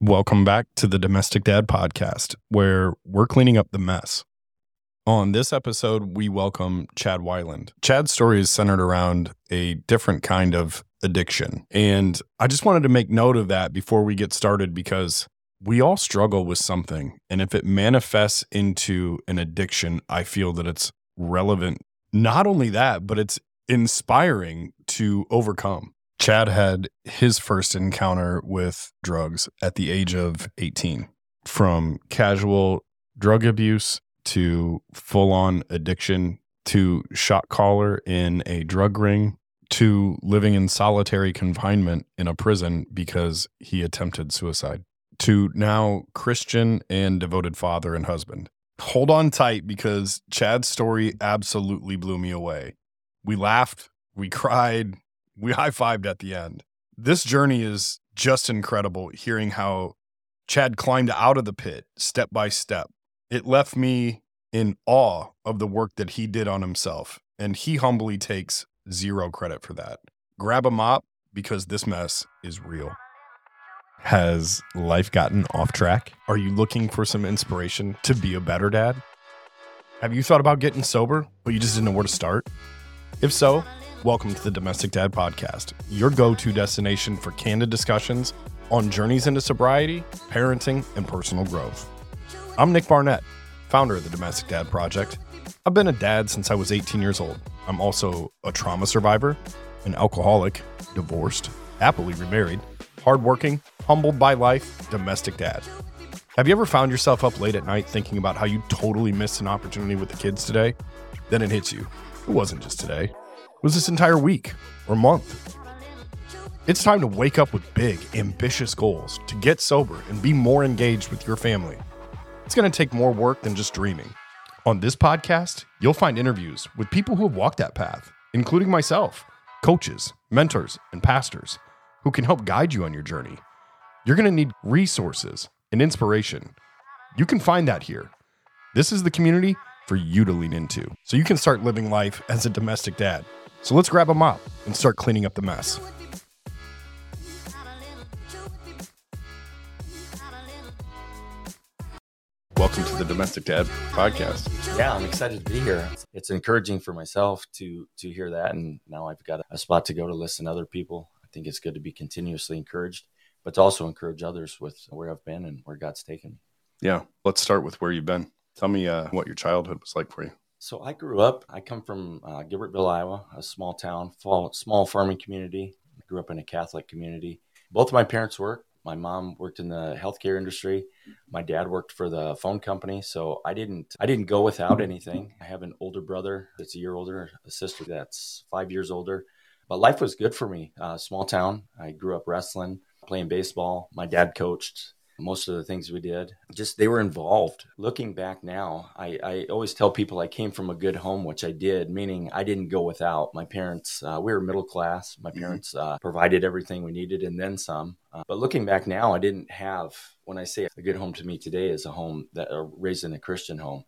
Welcome back to the Domestic Dad Podcast, where we're cleaning up the mess. On this episode, we welcome Chad Weyland. Chad's story is centered around a different kind of addiction. And I just wanted to make note of that before we get started because we all struggle with something. And if it manifests into an addiction, I feel that it's relevant. Not only that, but it's inspiring to overcome. Chad had his first encounter with drugs at the age of 18. From casual drug abuse to full on addiction to shot caller in a drug ring to living in solitary confinement in a prison because he attempted suicide to now Christian and devoted father and husband. Hold on tight because Chad's story absolutely blew me away. We laughed, we cried, we high fived at the end. This journey is just incredible hearing how Chad climbed out of the pit step by step. It left me in awe of the work that he did on himself, and he humbly takes zero credit for that. Grab a mop because this mess is real. Has life gotten off track? Are you looking for some inspiration to be a better dad? Have you thought about getting sober, but you just didn't know where to start? If so, welcome to the Domestic Dad Podcast, your go to destination for candid discussions on journeys into sobriety, parenting, and personal growth. I'm Nick Barnett, founder of the Domestic Dad Project. I've been a dad since I was 18 years old. I'm also a trauma survivor, an alcoholic, divorced, happily remarried, hardworking, humbled by life, domestic dad. Have you ever found yourself up late at night thinking about how you totally missed an opportunity with the kids today? Then it hits you. It wasn't just today, was this entire week or month. It's time to wake up with big, ambitious goals to get sober and be more engaged with your family. It's going to take more work than just dreaming. On this podcast, you'll find interviews with people who have walked that path, including myself, coaches, mentors, and pastors who can help guide you on your journey. You're going to need resources and inspiration. You can find that here. This is the community for you to lean into so you can start living life as a domestic dad. So let's grab a mop and start cleaning up the mess. Welcome to the Domestic Dad podcast. Yeah, I'm excited to be here. It's encouraging for myself to to hear that, and now I've got a spot to go to listen to other people. I think it's good to be continuously encouraged, but to also encourage others with where I've been and where God's taken me. Yeah, let's start with where you've been. Tell me uh, what your childhood was like for you. So I grew up. I come from uh, Gilbertville, Iowa, a small town, small farming community. I grew up in a Catholic community. Both of my parents worked. My mom worked in the healthcare industry. My dad worked for the phone company. So I didn't I didn't go without anything. I have an older brother that's a year older, a sister that's five years older. But life was good for me. Uh, small town. I grew up wrestling, playing baseball. My dad coached most of the things we did. Just they were involved. Looking back now I, I always tell people i came from a good home which i did meaning i didn't go without my parents uh, we were middle class. My mm-hmm. parents uh, provided everything we needed and then some uh, but looking back now i didn't have when i say a good home to me today is a home that uh, raised in a christian home.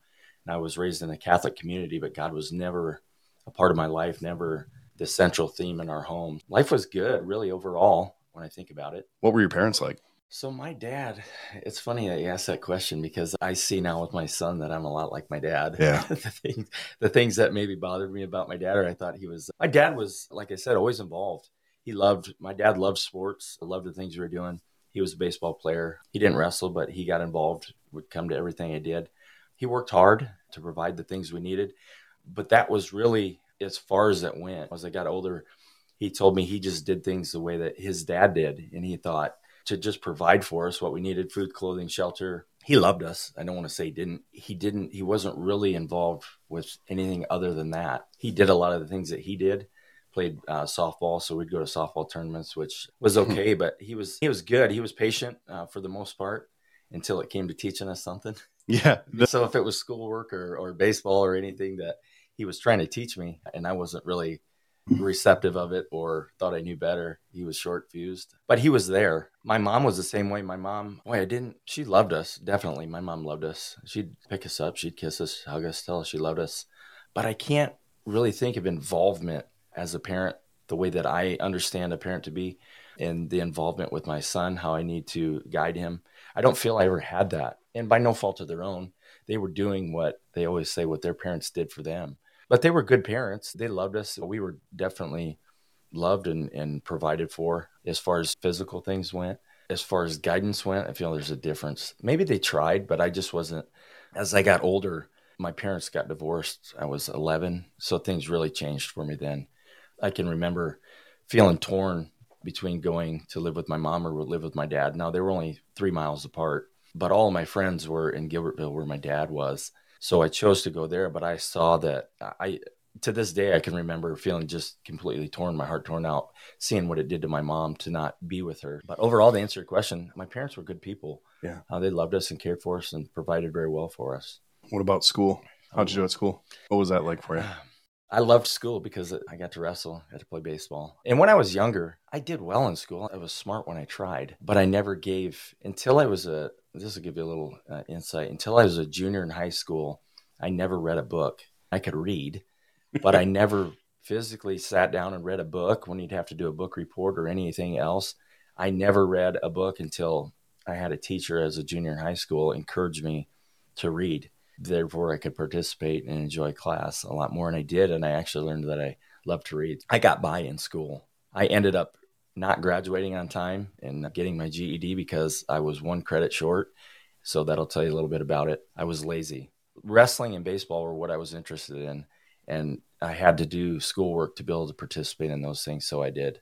And i was raised in a catholic community but god was never a part of my life never the central theme in our home. Life was good really overall when i think about it. What were your parents like so my dad, it's funny that you asked that question because I see now with my son that I'm a lot like my dad. Yeah. the things the things that maybe bothered me about my dad or I thought he was my dad was, like I said, always involved. He loved my dad loved sports, loved the things we were doing. He was a baseball player. He didn't wrestle, but he got involved, would come to everything I did. He worked hard to provide the things we needed. But that was really as far as it went. As I got older, he told me he just did things the way that his dad did. And he thought, to just provide for us what we needed food clothing shelter. He loved us. I don't want to say he didn't. He didn't he wasn't really involved with anything other than that. He did a lot of the things that he did played uh, softball. So we'd go to softball tournaments which was hmm. okay but he was he was good. He was patient uh, for the most part until it came to teaching us something. Yeah. So if it was schoolwork or, or baseball or anything that he was trying to teach me and i wasn't really receptive of it or thought I knew better. He was short fused, but he was there. My mom was the same way. My mom, boy, I didn't, she loved us. Definitely. My mom loved us. She'd pick us up, she'd kiss us, hug us, tell us she loved us. But I can't really think of involvement as a parent the way that I understand a parent to be. and the involvement with my son, how I need to guide him. I don't feel I ever had that. And by no fault of their own, they were doing what they always say what their parents did for them. But they were good parents. They loved us. We were definitely loved and, and provided for as far as physical things went. As far as guidance went, I feel there's a difference. Maybe they tried, but I just wasn't. As I got older, my parents got divorced. I was 11. So things really changed for me then. I can remember feeling torn between going to live with my mom or live with my dad. Now, they were only three miles apart, but all my friends were in Gilbertville where my dad was. So I chose to go there, but I saw that I, to this day, I can remember feeling just completely torn, my heart torn out, seeing what it did to my mom to not be with her. But overall, to answer your question, my parents were good people. Yeah. Uh, they loved us and cared for us and provided very well for us. What about school? How'd you do at school? What was that like for you? I loved school because I got to wrestle, I got to play baseball. And when I was younger, I did well in school. I was smart when I tried, but I never gave until I was a, this will give you a little uh, insight. Until I was a junior in high school, I never read a book. I could read, but I never physically sat down and read a book when you'd have to do a book report or anything else. I never read a book until I had a teacher as a junior in high school encourage me to read therefore I could participate and enjoy class a lot more. And I did. And I actually learned that I love to read. I got by in school. I ended up not graduating on time and getting my GED because I was one credit short. So that'll tell you a little bit about it. I was lazy. Wrestling and baseball were what I was interested in. And I had to do schoolwork to be able to participate in those things. So I did.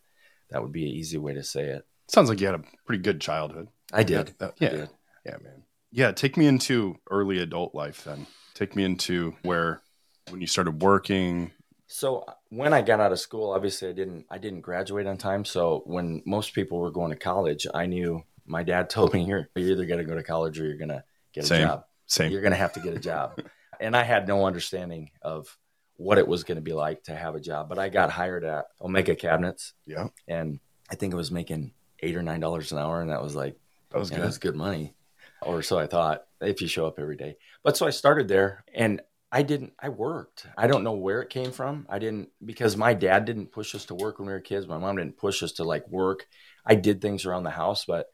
That would be an easy way to say it. Sounds like you had a pretty good childhood. I did. Yeah, I did. yeah, man. Yeah, take me into early adult life then. Take me into where when you started working. So when I got out of school, obviously I didn't I didn't graduate on time. So when most people were going to college, I knew my dad told me you're you're either gonna go to college or you're gonna get a Same. job. Same. You're gonna have to get a job. and I had no understanding of what it was gonna be like to have a job. But I got hired at Omega Cabinets Yeah, and I think it was making eight or nine dollars an hour and that was like that was good. that's good money. Or so I thought if you show up every day. But so I started there and I didn't, I worked. I don't know where it came from. I didn't, because my dad didn't push us to work when we were kids. My mom didn't push us to like work. I did things around the house, but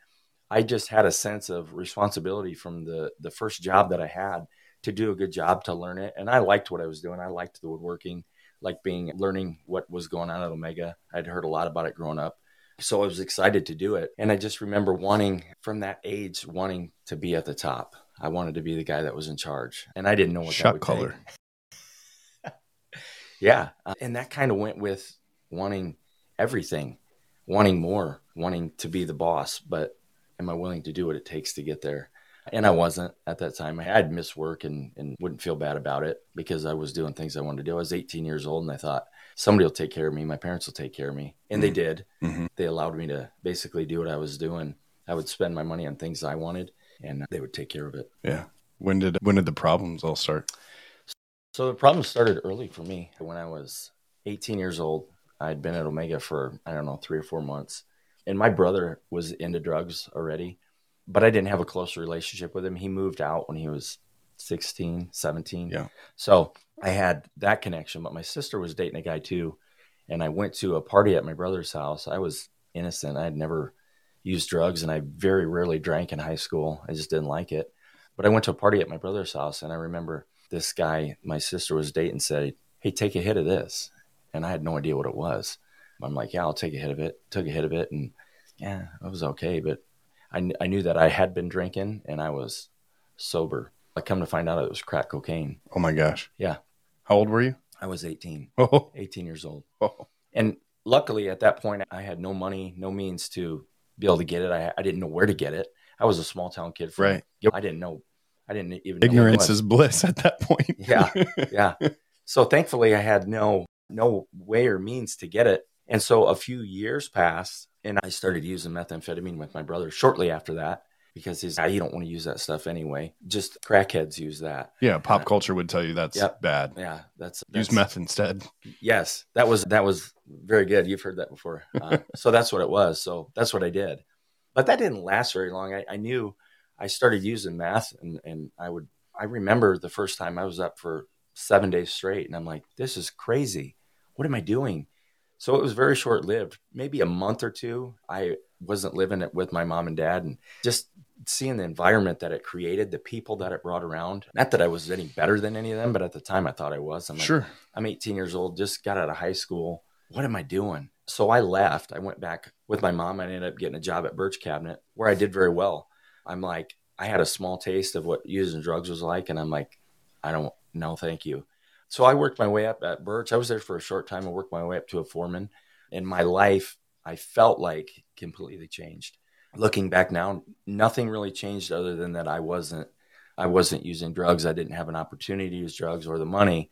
I just had a sense of responsibility from the, the first job that I had to do a good job to learn it. And I liked what I was doing. I liked the woodworking, like being, learning what was going on at Omega. I'd heard a lot about it growing up. So I was excited to do it. And I just remember wanting, from that age, wanting to be at the top. I wanted to be the guy that was in charge. And I didn't know what that Shot would caller. take. yeah. Uh, and that kind of went with wanting everything, wanting more, wanting to be the boss. But am I willing to do what it takes to get there? And I wasn't at that time. I had missed work and, and wouldn't feel bad about it because I was doing things I wanted to do. I was 18 years old and I thought, somebody will take care of me. My parents will take care of me. And they did. Mhm. They allowed me to basically do what I was doing. I would spend my money on things I wanted and they would take care of it. Yeah. When did when did the problems all start? So the problems started early for me. When I was 18 years old, I'd been at Omega for, I don't know, three or four months. And my brother was into drugs already, but I didn't have a close relationship with him. He moved out when he was 16, 17. Yeah. So I had that connection, but my sister was dating a guy too. And I went to a party at my brother's house. I was innocent. I had never used drugs and I very rarely drank in high school. I just didn't like it. But I went to a party at my brother's house and I remember this guy my sister was dating said, Hey, take a hit of this. And I had no idea what it was. I'm like, Yeah, I'll take a hit of it. Took a hit of it and yeah, it was okay. But I, I knew that I had been drinking and I was sober. I come to find out it was crack cocaine. Oh my gosh. Yeah. How old were you? I was 18, Oh, 18 years old. oh. And luckily at that point, I had no money, no means to be able to get it. I, I didn't know where to get it. I was a small town kid. From, Right. I didn't know. I didn't even know what it Ignorance is bliss at that point. Yeah. yeah. So thankfully, I had no no way or means to get it. And so a few years passed, and I started using methamphetamine with my brother shortly after that because he's ah, you don't want to use that stuff anyway. Just crackheads use that. yeah. Pop culture would tell you that's Yep. bad. Yeah, that's, Use meth instead. Yes, that was that was very good. You've heard that before. Uh, so that's what it was. So that's what I did. But that didn't last very long. I, I knew I started using meth, and and I would I remember the first time I was up for seven days straight, and I'm like, this is crazy. What am I doing? So it was very short lived. Maybe a month or two. I wasn't living it with my mom and dad, and just seeing the environment that it created, the people that it brought around. Not that I was any better than any of them, but at the time I thought I was. I'm like, Sure. I'm 18 years old, just got out of high school. What am I doing? So I left. I went back with my mom. I ended up getting a job at Birch Cabinet where I did very well. I'm like, I had a small taste of what using drugs was like. And I'm like, I don't know, thank you. So I worked my way up at Birch. I was there for a short time. I worked my way up to a foreman. In my life, I felt like completely changed. Looking back now, nothing really changed other than that I wasn't I wasn't using drugs. I didn't have an opportunity to use drugs or the money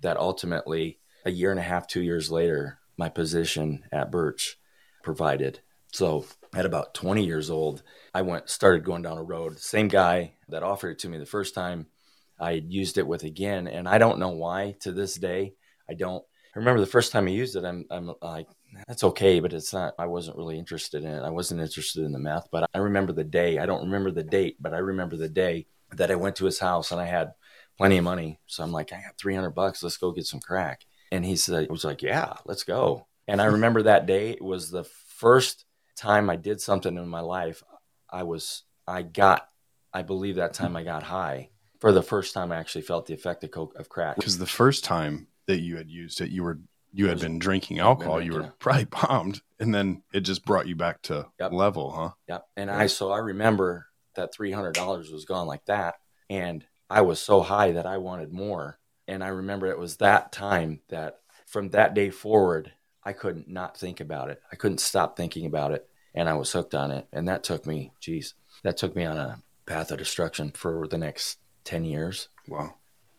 that ultimately a year and a half, two years later, my position at Birch provided. So at about 20 years old, I went started going down a road. Same guy that offered it to me the first time, I used it with again, and I don't know why to this day. I don't I remember the first time I used it. I'm I'm like that's okay, but it's not. I wasn't really interested in it. I wasn't interested in the meth, but I remember the day. I don't remember the date, but I remember the day that I went to his house and I had plenty of money. So I'm like, I got 300 bucks. Let's go get some crack. And he said, I was like, yeah, let's go. And I remember that day it was the first time I did something in my life. I was, I got, I believe that time I got high for the first time. I actually felt the effect of coke of crack. Because the first time that you had used it, you were you had been drinking alcohol, you were yeah. probably bombed, and then it just brought you back to Yep. level, huh? Yep. And I so I remember that three hundred dollars was gone like that, and I was so high that I wanted more. And I remember it was that time that from that day forward, I couldn't not think about it. I couldn't stop thinking about it, and I was hooked on it. And that took me, geez, that took me on a path of destruction for the next ten years, Wow.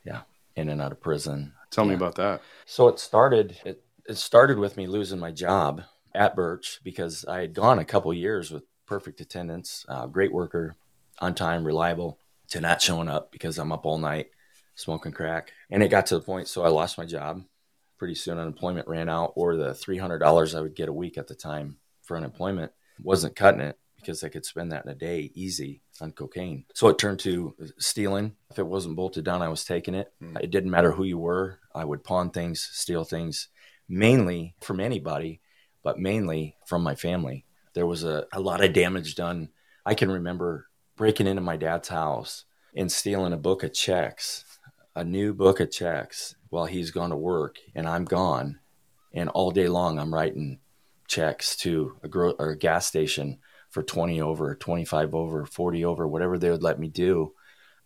Yeah. In and out of prison. Tell me about that. So it started. It, it started with me losing my job at Birch because I had gone a couple years with perfect attendance, uh, great worker, on time, reliable, to not showing up because I'm up all night smoking crack. And it got to the point, so I lost my job. Pretty soon, unemployment ran out, or the three hundred dollars I would get a week at the time for unemployment wasn't cutting it because I could spend that in a day easy on cocaine. So it turned to stealing. If it wasn't bolted down, I was taking it. Hmm. It didn't matter who you were. I would pawn things, steal things, mainly from anybody, but mainly from my family. There was a, a lot of damage done. I can remember breaking into my dad's house and stealing a book of checks, a new book of checks while he's gone to work and I'm gone. And all day long, I'm writing checks to a, gro- a gas station for 20 over, 25 over, 40 over, whatever they would let me do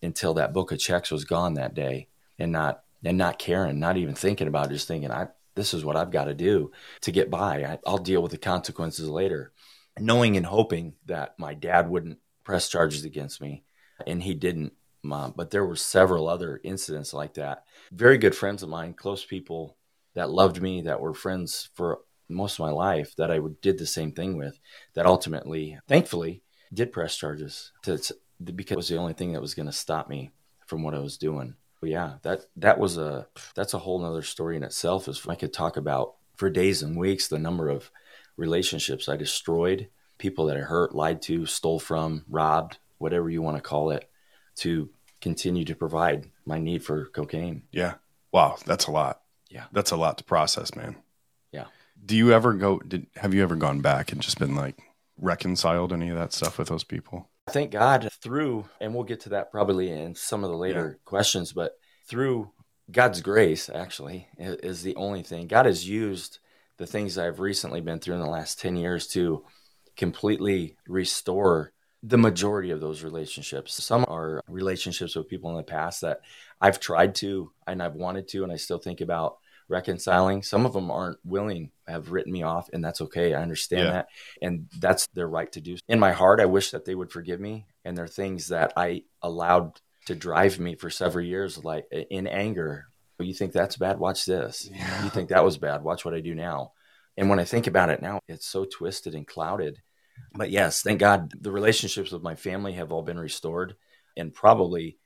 until that book of checks was gone that day and not and not caring, not even thinking about it, just thinking I this is what I've got to do to get by. I, I'll deal with the consequences later. Knowing and hoping that my dad wouldn't press charges against me, and he didn't. Mom, but there were several other incidents like that. Very good friends of mine, close people that loved me, that were friends for most of my life, that I did the same thing with, that ultimately, thankfully, did press charges to, because it was the only thing that was going to stop me from what I was doing. But yeah, that that was a that's a whole nother story in itself. Is I could talk about for days and weeks the number of relationships I destroyed, people that I hurt, lied to, stole from, robbed, whatever you want to call it, to continue to provide my need for cocaine. Yeah. Wow, that's a lot. Yeah. That's a lot to process, man. Yeah. Do you ever go did have you ever gone back and just been like reconciled any of that stuff with those people? Thank God through, and we'll get to that probably in some of the later questions, but through God's grace, actually, is the only thing. God has used the things I've recently been through in the last 10 years to completely restore the majority of those relationships. Some are relationships with people in the past that I've tried to and I've wanted to, and I still think about reconciling. Some of them aren't willing, have written me off, and that's okay. I understand Yeah. that. And that's their right to do. In my heart, I wish that they would forgive me. And there are things that I allowed to drive me for several years, like in anger. "Oh, You think that's bad? Watch this. You think that was bad? Watch what I do now. And when I think about it now, it's so twisted and clouded. But yes, thank God the relationships with my family have all been restored and probably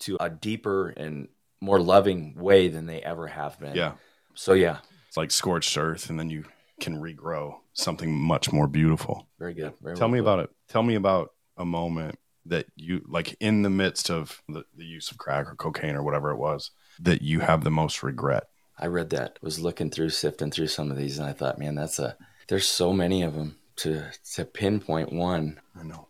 to a deeper and more loving way than they ever have been. Yeah. So, yeah, It's like scorched earth and then you can regrow something much more beautiful. very good. Very Tell well me put. about it. Tell me about a moment that you like in the midst of the, the use of crack or cocaine or whatever it was that you have the most regret. I read that, was looking through, sifting through some of these, and I thought, man, that's a, there's so many of them to, to pinpoint one. I know.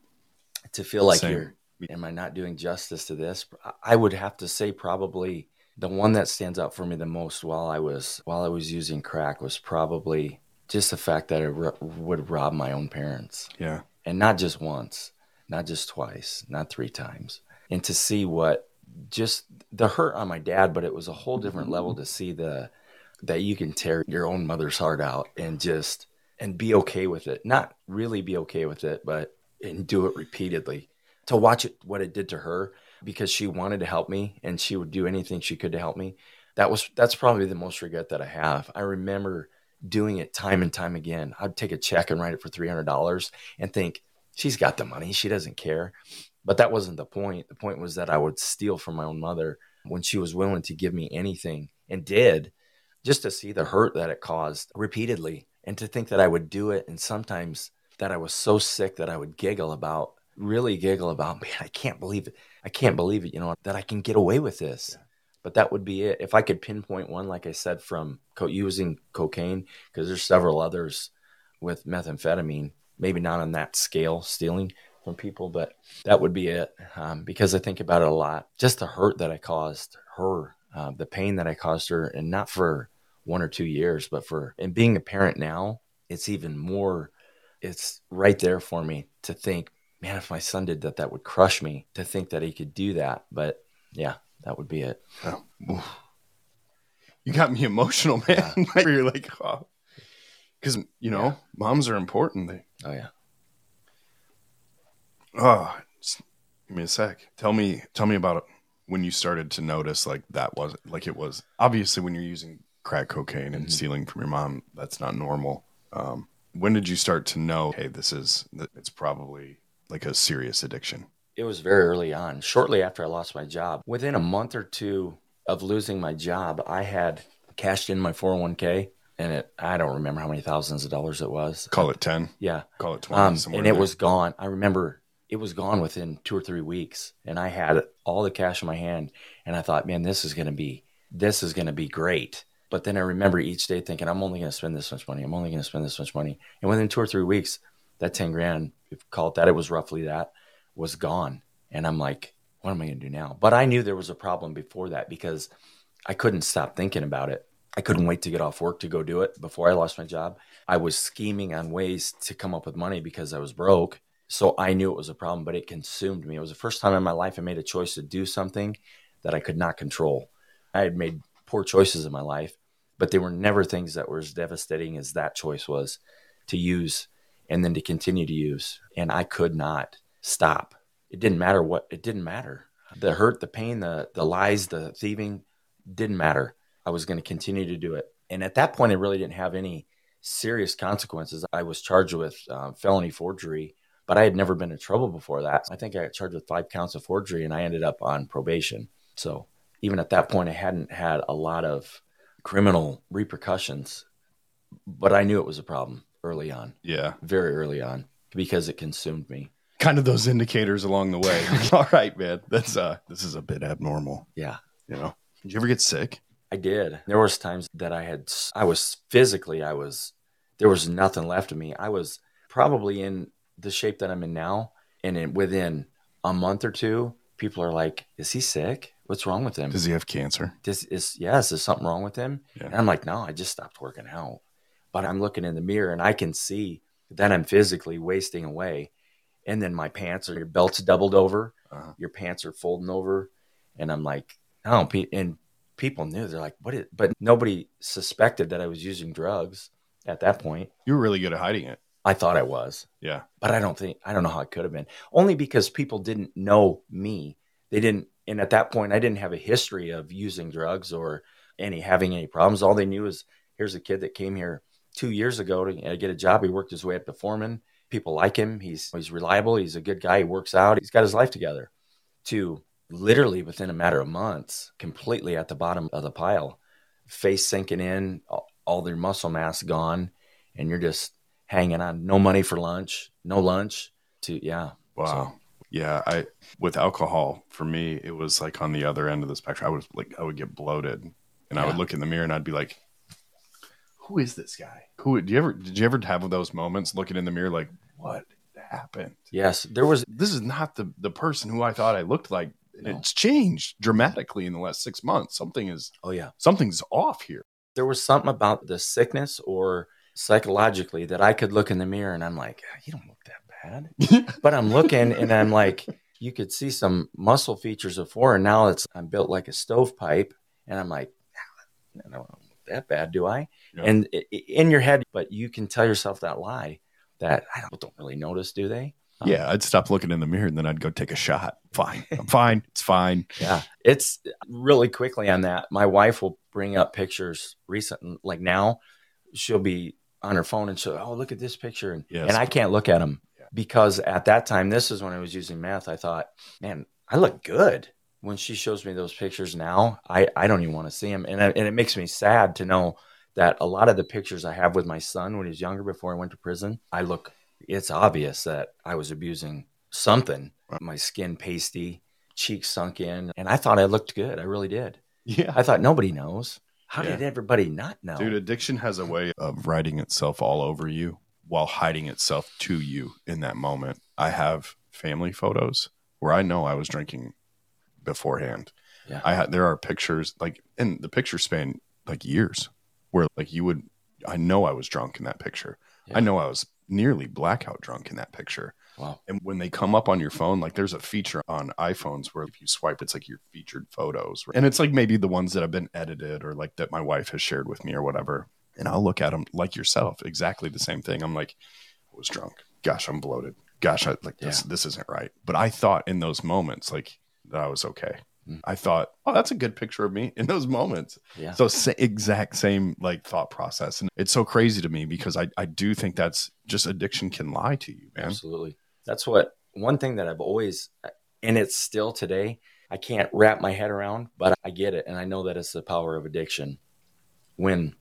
To feel like Same. you're, am I not doing justice to this? I would have to say probably the one that stands out for me the most while I was, while I was using crack was probably just the fact that I ro- would rob my own parents Yeah. and not just once, not just twice, not three times. And to see what just the hurt on my dad, but it was a whole different level to see the that you can tear your own mother's heart out and just and be okay with it. Not really be okay with it, but and do it repeatedly. To watch it what it did to her because she wanted to help me and she would do anything she could to help me. That was that's probably the most regret that I have. I remember doing it time and time again. I'd take a check and write it for $300 and think, she's got the money. She doesn't care. But that wasn't the point. The point was that I would steal from my own mother when she was willing to give me anything and did just to see the hurt that it caused repeatedly and to think that I would do it. And sometimes that I was so sick that I would giggle about, really giggle about, man, I can't believe it. I can't believe it, you know, that I can get away with this. Yeah. But that would be it. If I could pinpoint one, like I said, from co- using cocaine, because there's several others with methamphetamine, maybe not on that scale, stealing from people, but that would be it. Um, because I think about it a lot. Just the hurt that I caused her, uh, the pain that I caused her, and not for one or two years, but for, and being a parent now, it's even more, it's right there for me to think, man, if my son did that, that would crush me to think that he could do that. But yeah, that would be it. Oh, you got me emotional, man. Yeah. You're like, oh. Because, you know, yeah. moms are important. They, oh, yeah. Oh, give me a sec. Tell me, tell me about it when you started to notice like that wasn't like it was obviously when you're using crack cocaine and mm-hmm. stealing from your mom, that's not normal. Um, when did you start to know, hey, this is, it's probably like a serious addiction? It was very early on, shortly after I lost my job. Within a month or two of losing my job, I had cashed in my 401k and it, I don't remember how many thousands of dollars it was. Call it 10. Yeah. Call it 20. Um, and it there. was gone. I remember it was gone within two or three weeks and I had all the cash in my hand and I thought, man, this is going to be, this is going to be great. But then I remember each day thinking, I'm only going to spend this much money. I'm only going to spend this much money. And within two or three weeks, that 10 grand, you call it that, it was roughly that, was gone. And I'm like, what am I going to do now? But I knew there was a problem before that because I couldn't stop thinking about it. I couldn't wait to get off work to go do it before I lost my job. I was scheming on ways to come up with money because I was broke. So I knew it was a problem, but it consumed me. It was the first time in my life I made a choice to do something that I could not control. I had made poor choices in my life, but they were never things that were as devastating as that choice was to use and then to continue to use. And I could not stop. It didn't matter what, it didn't matter. The hurt, the pain, the, the lies, the thieving didn't matter. I was going to continue to do it. And at that point, I really didn't have any serious consequences. I was charged with um, felony forgery, but I had never been in trouble before that. I think I got charged with five counts of forgery and I ended up on probation. So even at that point, I hadn't had a lot of criminal repercussions, but I knew it was a problem early on. Yeah. Very early on because it consumed me. Kind of those indicators along the way. All right, man. That's uh this is a bit abnormal. Yeah. You know. Did you ever get sick? I did. There was times that I had I was physically I was there was nothing left of me. I was probably in the shape that I'm in now and in, within a month or two people are like, "Is he sick? What's wrong with him? Does he have cancer? This is yes. Is something wrong with him?" Yeah. And I'm like, "No, I just stopped working out." But I'm looking in the mirror and I can see that I'm physically wasting away. And then my pants or your belt's doubled over, uh-huh. your pants are folding over, and I'm like, "Oh," and people knew. They're like, "What is?" But nobody suspected that I was using drugs at that point. You were really good at hiding it. I thought I was. Yeah. But I don't think I don't know how it could have been. Only because people didn't know me. They didn't and at that point I didn't have a history of using drugs or any having any problems. All they knew is here's a kid that came here 2 years ago to uh, get a job. He worked his way up to foreman. People like him. He's he's reliable. He's a good guy. He works out. He's got his life together. To literally within a matter of months, completely at the bottom of the pile, face sinking in, all, their muscle mass gone, and you're just hanging on. No money for lunch, no lunch. To yeah. Wow. So. Yeah, I with alcohol for me it was like on the other end of the spectrum. I was like I would get bloated and I would look in the mirror and I'd be like, "Who is this guy? Who did you ever did you ever have those moments looking in the mirror like, what happened? Yes, there was This is not the the person who I thought I looked like. No. It's changed dramatically in the last six months. Something is oh yeah. something's off here. There was something about the sickness or psychologically that I could look in the mirror and I'm like, you don't look that bad. But I'm looking and I'm like, you could see some muscle features before, and now it's I'm built like a stovepipe, and I'm like, "Ah, I don't look that bad, do I? Yeah. And in your head, but you can tell yourself that lie that I don't, don't really notice, do they? Um, yeah, I'd stop looking in the mirror and then I'd go take a shot. Fine, I'm fine. It's fine. Yeah, it's really quickly on that. My wife will bring up pictures recent, like now, she'll be on her phone and she'll, oh, look at this picture, and Yes. and I can't look at them because at that time, this is when I was using meth. I thought, man, I look good. When she shows me those pictures now, I I don't even want to see them, and I, and it makes me sad to know that a lot of the pictures I have with my son when he was younger, before I went to prison, I look. It's obvious that I was abusing something. My skin pasty, cheeks sunk in, and I thought I looked good. I really did. Yeah. I thought nobody knows. How Yeah. did everybody not know? Dude, addiction has a way of writing itself all over you while hiding itself to you in that moment. I have family photos where I know I was drinking beforehand. Yeah. I had there are pictures like and the pictures span like years where like you would I know I was drunk in that picture. Yeah. I know I was nearly blackout drunk in that picture. Wow. And when they come up on your phone, like there's a feature on iPhones where if you swipe, it's like your featured photos. And it's like maybe the ones that have been edited or like that my wife has shared with me or whatever. And I'll look at them like yourself, exactly the same thing. I'm like, I was drunk. Gosh, I'm bloated. Gosh, I like this, this isn't right. But I thought in those moments, like I was okay. Mm. I thought, oh, that's a good picture of me in those moments. Yeah. So sa- exact same like thought process. And it's so crazy to me because I, I do think that's just addiction can lie to you, man. Absolutely. That's what one thing that I've always, and it's still today, I can't wrap my head around, but I get it. And I know that it's the power of addiction. When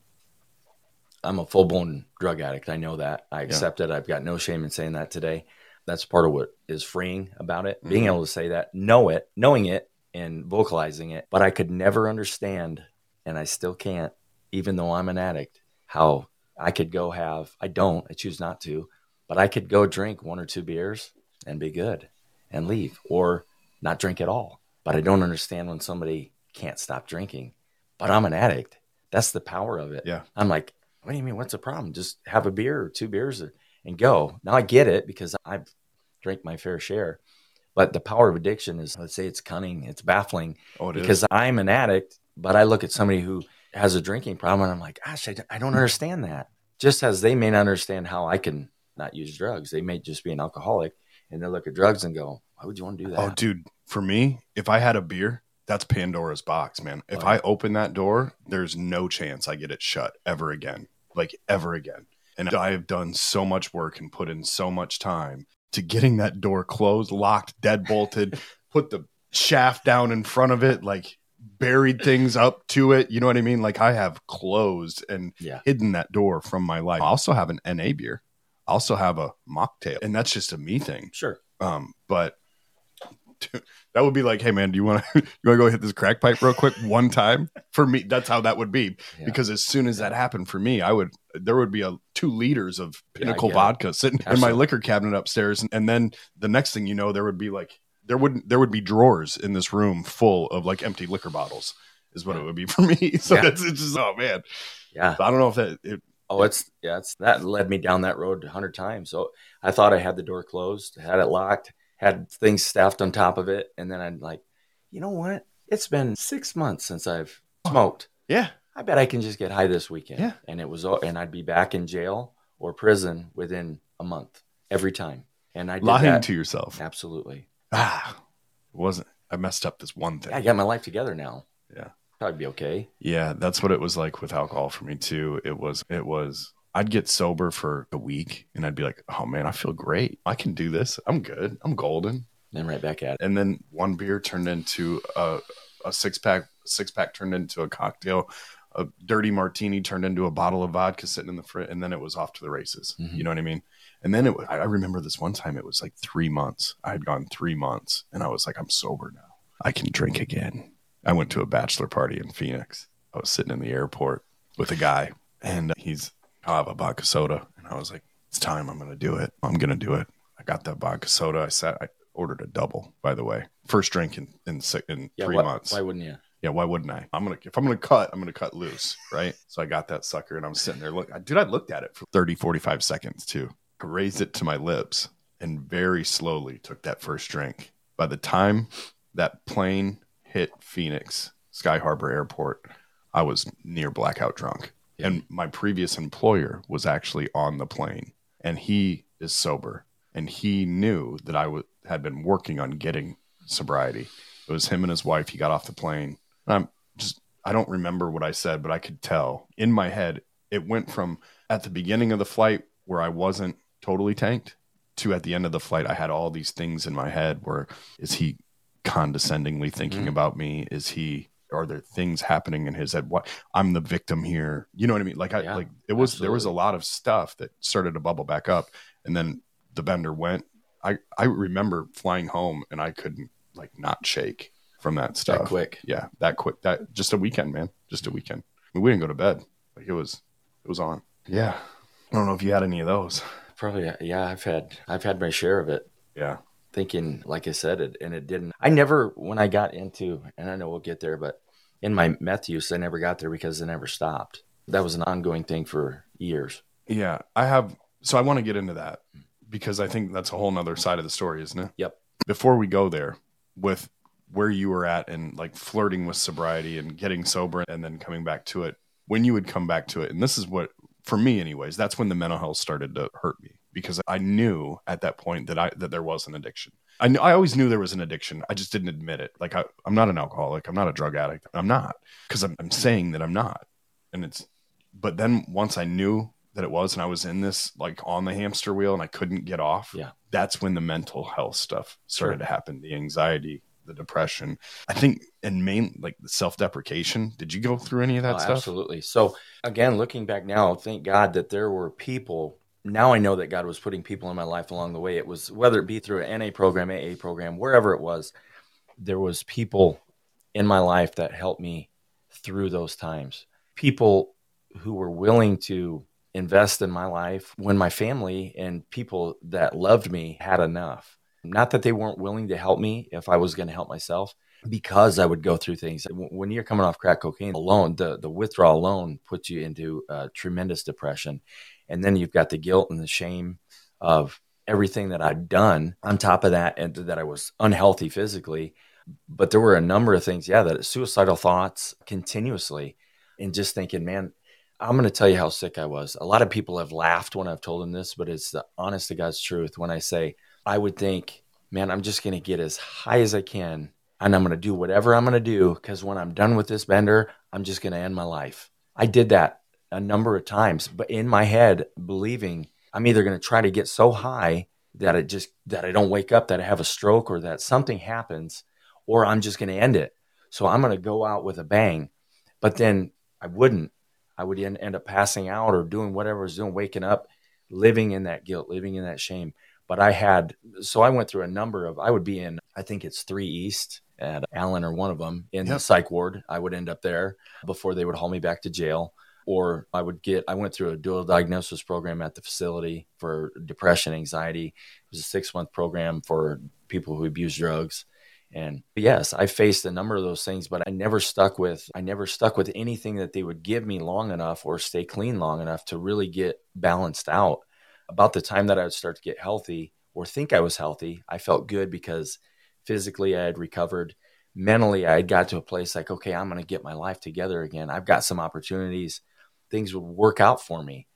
I'm a full blown drug addict, I know that. I accept it. I've got no shame in saying that today. That's part of what is freeing about it. Being Mhm. able to say that, know it, knowing it, and vocalizing it. But I could never understand, and I still can't, even though I'm an addict, how I could go have, I don't, I choose not to, but I could go drink one or two beers and be good and leave or not drink at all. But I don't understand when somebody can't stop drinking. But I'm an addict. That's the power of it. Yeah. I'm like, what do you mean? What's the problem? Just have a beer or two beers and go. Now I get it because I've drank my fair share. But the power of addiction is, let's say it's cunning, it's baffling Oh, it is. because I'm an addict, but I look at somebody who has a drinking problem and I'm like, gosh, I don't understand that. Just as they may not understand how I can not use drugs, they may just be an alcoholic and they look at drugs and go, why would you want to do oh, that? Oh, dude, for me, if I had a beer, that's Pandora's box, man. If Oh, I open that door, there's no chance I get it shut ever again. Like ever again. And I have done so much work and put in so much time to getting that door closed, locked, dead bolted, put the shaft down in front of it, like buried things up to it. You know what I mean? Like I have closed and Yeah. hidden that door from my life. I also have an NA beer. I also have a mocktail. And that's just a me thing. Sure. Um, but that would be like, hey man, do you want to you want to go hit this crack pipe real quick one time? For me, that's how that would be. Yeah. Because as soon as that happened for me, I would there would be a two liters of Yeah, pinnacle it. vodka sitting in my liquor cabinet upstairs, and, and then the next thing you know, there would be like there wouldn't there would be drawers in this room full of like empty liquor bottles. Is what it would be for me. So Yeah. that's it's just oh man. Yeah. I don't know if that it, Oh, it's, yeah, it's that led me down that road a hundred times. So I thought I had the door closed, had it locked, had things staffed on top of it. And then I'm like, you know what? It's been six months since I've smoked. yeah I bet I can just get high this weekend. Yeah. And it was, and I'd be back in jail or prison within a month every time. And I did lying that. to yourself. Absolutely. Ah, it wasn't. I messed up this one thing. Yeah, I got my life together now. Yeah. Probably be okay. Yeah, that's what it was like with alcohol for me too. It was it was I'd get sober for a week and I'd be like, "Oh man, I feel great. I can do this. I'm good. I'm golden." Then right back at it. And then one beer turned into a a six pack, six pack turned into a cocktail, a dirty martini turned into a bottle of vodka sitting in the fridge, and then it was off to the races. Mhm. You know what I mean? And then it was, I I remember this one time it was like three months. I had gone three months and I was like, I'm sober now. I can drink again. I went to a bachelor party in Phoenix I was sitting in the airport with a guy, and he's, I'll have a vodka soda. And I was like, it's time. I'm going to do it. I'm going to do it. I got that vodka soda. I sat, I ordered a double, by the way. First drink in, in, in Yeah, three why, months. Why wouldn't you? Yeah, why wouldn't I? I'm gonna if I'm gonna cut, I'm gonna cut loose, right? So I got that sucker and I'm sitting there look dude, I looked at it for 30, 45 seconds too. I raised it to my lips and very slowly took that first drink. By the time that plane hit Phoenix, Sky Harbor Airport, I was near blackout drunk. And my previous employer was actually on the plane and he is sober and he knew that I w- had been working on getting sobriety. It was him and his wife. He got off the plane. I'm just, I don't remember what I said, but I could tell in my head, it went from at the beginning of the flight where I wasn't totally tanked to at the end of the flight, I had all these things in my head where is he condescendingly thinking Mhm. about me? Is he, are there things happening in his head? What I'm the victim here. You know what I mean? Like I, Yeah, like it was, there was a lot of stuff that started to bubble back up and then the bender went. I, I remember flying home and I couldn't like not shake from that stuff. That quick. Yeah, that quick. That just a weekend, man. Just a weekend. I mean, we didn't go to bed. Like it was, it was on. Yeah. I don't know if you had any of those. Probably. Yeah, I've had I've had my share of it. Yeah. Thinking, like I said, it and it didn't. I never, when I got into, and I know we'll get there, but in my meth use, I never got there because I never stopped. That was an ongoing thing for years. Yeah. I have, so I want to get into that because I think that's a whole nother side of the story, isn't it? Yep. Before we go there with where you were at and like flirting with sobriety and getting sober and then coming back to it, when you would come back to it, and this is what, for me anyways, that's when the mental health started to hurt me because I knew at that point that I, that there was an addiction. I knew, I always knew there was an addiction. I just didn't admit it. Like I, I'm not an alcoholic. I'm not a drug addict. I'm not because I'm, I'm saying that I'm not. And it's, but then once I knew that it was and I was in this like on the hamster wheel and I couldn't get off. Yeah. That's when the mental health stuff started Sure. to happen. The anxiety, the depression. I think and main like the self-deprecation. Did you go through any of that Oh, stuff? Absolutely. So again, looking back now, thank God that there were people. Now I know that God was putting people in my life along the way. It was whether it be through an NA program, AA program, wherever it was, there was people in my life that helped me through those times. People who were willing to invest in my life when my family and people that loved me had enough. Not that they weren't willing to help me if I was going to help myself, because I would go through things. When you're coming off crack cocaine alone, the, the withdrawal alone puts you into tremendous depression. And then you've got the guilt and the shame of everything that I'd done on top of that, and that I was unhealthy physically. But there were a number of things, yeah, that suicidal thoughts continuously, and just thinking, man, I'm going to tell you how sick I was. A lot of people have laughed when I've told them this, but it's the honest to God's truth. When I say, I would think, man, I'm just going to get as high as I can and I'm going to do whatever I'm going to do because when I'm done with this bender, I'm just going to end my life. I did that a number of times, but in my head, believing I'm either going to try to get so high that it just that I don't wake up, that I have a stroke, or that something happens, or I'm just going to end it. So I'm going to go out with a bang. But then I wouldn't. I would end, end up passing out or doing whatever I was doing, waking up, living in that guilt, living in that shame. But I had, so I went through a number of, I would be in, I think it's three East at Allen or one of them in the psych ward. I would end up there before they would haul me back to jail. Or I would get, I went through a dual diagnosis program at the facility for depression, anxiety. It was a six month program for people who abuse drugs. And yes, I faced a number of those things, but I never stuck with I never stuck with anything that they would give me long enough or stay clean long enough to really get balanced out. About the time that I would start to get healthy or think I was healthy, I felt good because physically I had recovered. Mentally, I had got to a place like, okay, I'm going to get my life together again. I've got some opportunities. Things would work out for me.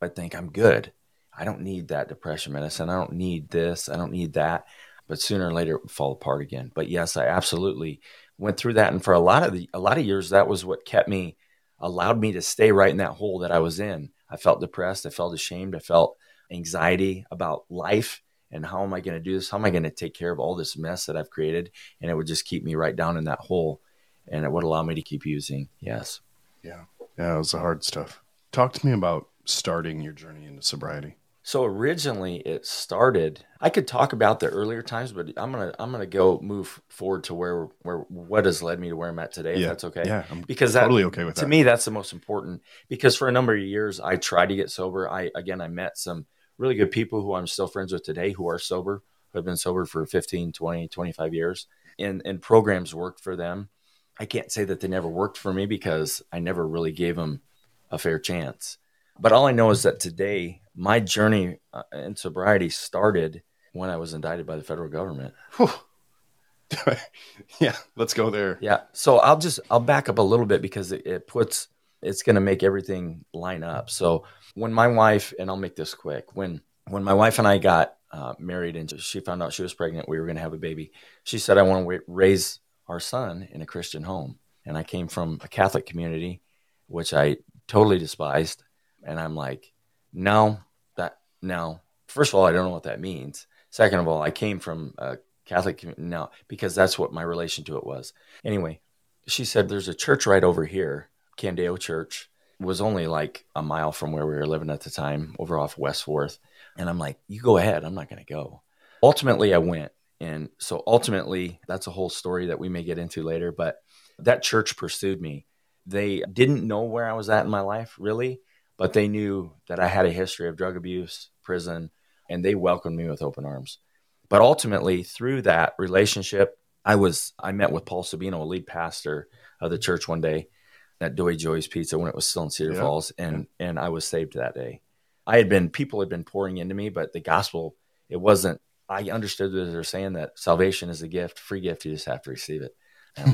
I think I'm good. I don't need that depression medicine. I don't need this. I don't need that but sooner or later it would fall apart again. But yes, I absolutely went through that, and for a lot of the a lot of years, that was what kept me, allowed me to stay right in that hole that I was in. I felt depressed. I felt ashamed. I felt anxiety about life and how am I going to do this? How am I going to take care of all this mess that I've created? And it would just keep me right down in that hole, and it would allow me to keep using. Yes. Yeah. Yeah, it was the hard stuff. Talk to me about starting your journey into sobriety. So originally it started. I could talk about the earlier times, but I'm gonna I'm gonna go move forward to where where what has led me to where I'm at today. Yeah. If that's okay. Yeah, I'm Because that, totally okay with to that. me that's the most important because for a number of years i tried to get sober i again i met some really good people who i'm still friends with today who are sober who have been sober for 15 20 25 years and and programs worked for them i can't say that they never worked for me because i never really gave them a fair chance but all i know is that today my journey uh, in sobriety started when i was indicted by the federal government yeah, let's go there. Yeah. So I'll just I'll back up a little bit because it, it puts it's going to make everything line up. So when my wife and I'll make this quick when when my wife and I got uh, married and she found out she was pregnant, we were going to have a baby. She said, "I want to raise our son in a Christian home." And I came from a Catholic community, which I totally despised. And I'm like, no, that no. First of all, I don't know what that means. Second of all, I came from a Catholic community. No, because that's what my relation to it was. Anyway, she said there's a church right over here, Candeo Church. It was only like a mile from where we were living at the time, over off West Fourth. And I'm like, you go ahead. I'm not going to go. Ultimately, I went. And so ultimately, that's a whole story that we may get into later. But that church pursued me. They didn't know where I was at in my life, really, but they knew that I had a history of drug abuse, prison, and they welcomed me with open arms. But ultimately, through that relationship, I was I met with Paul Sabino, a lead pastor of the church, one day at Doughy Joey's Pizza when it was still in Cedar Yeah. Falls, and and I was saved that day. I had been people had been pouring into me, but the gospel it wasn't. I understood that they're saying that salvation is a gift, free gift. You just have to receive it.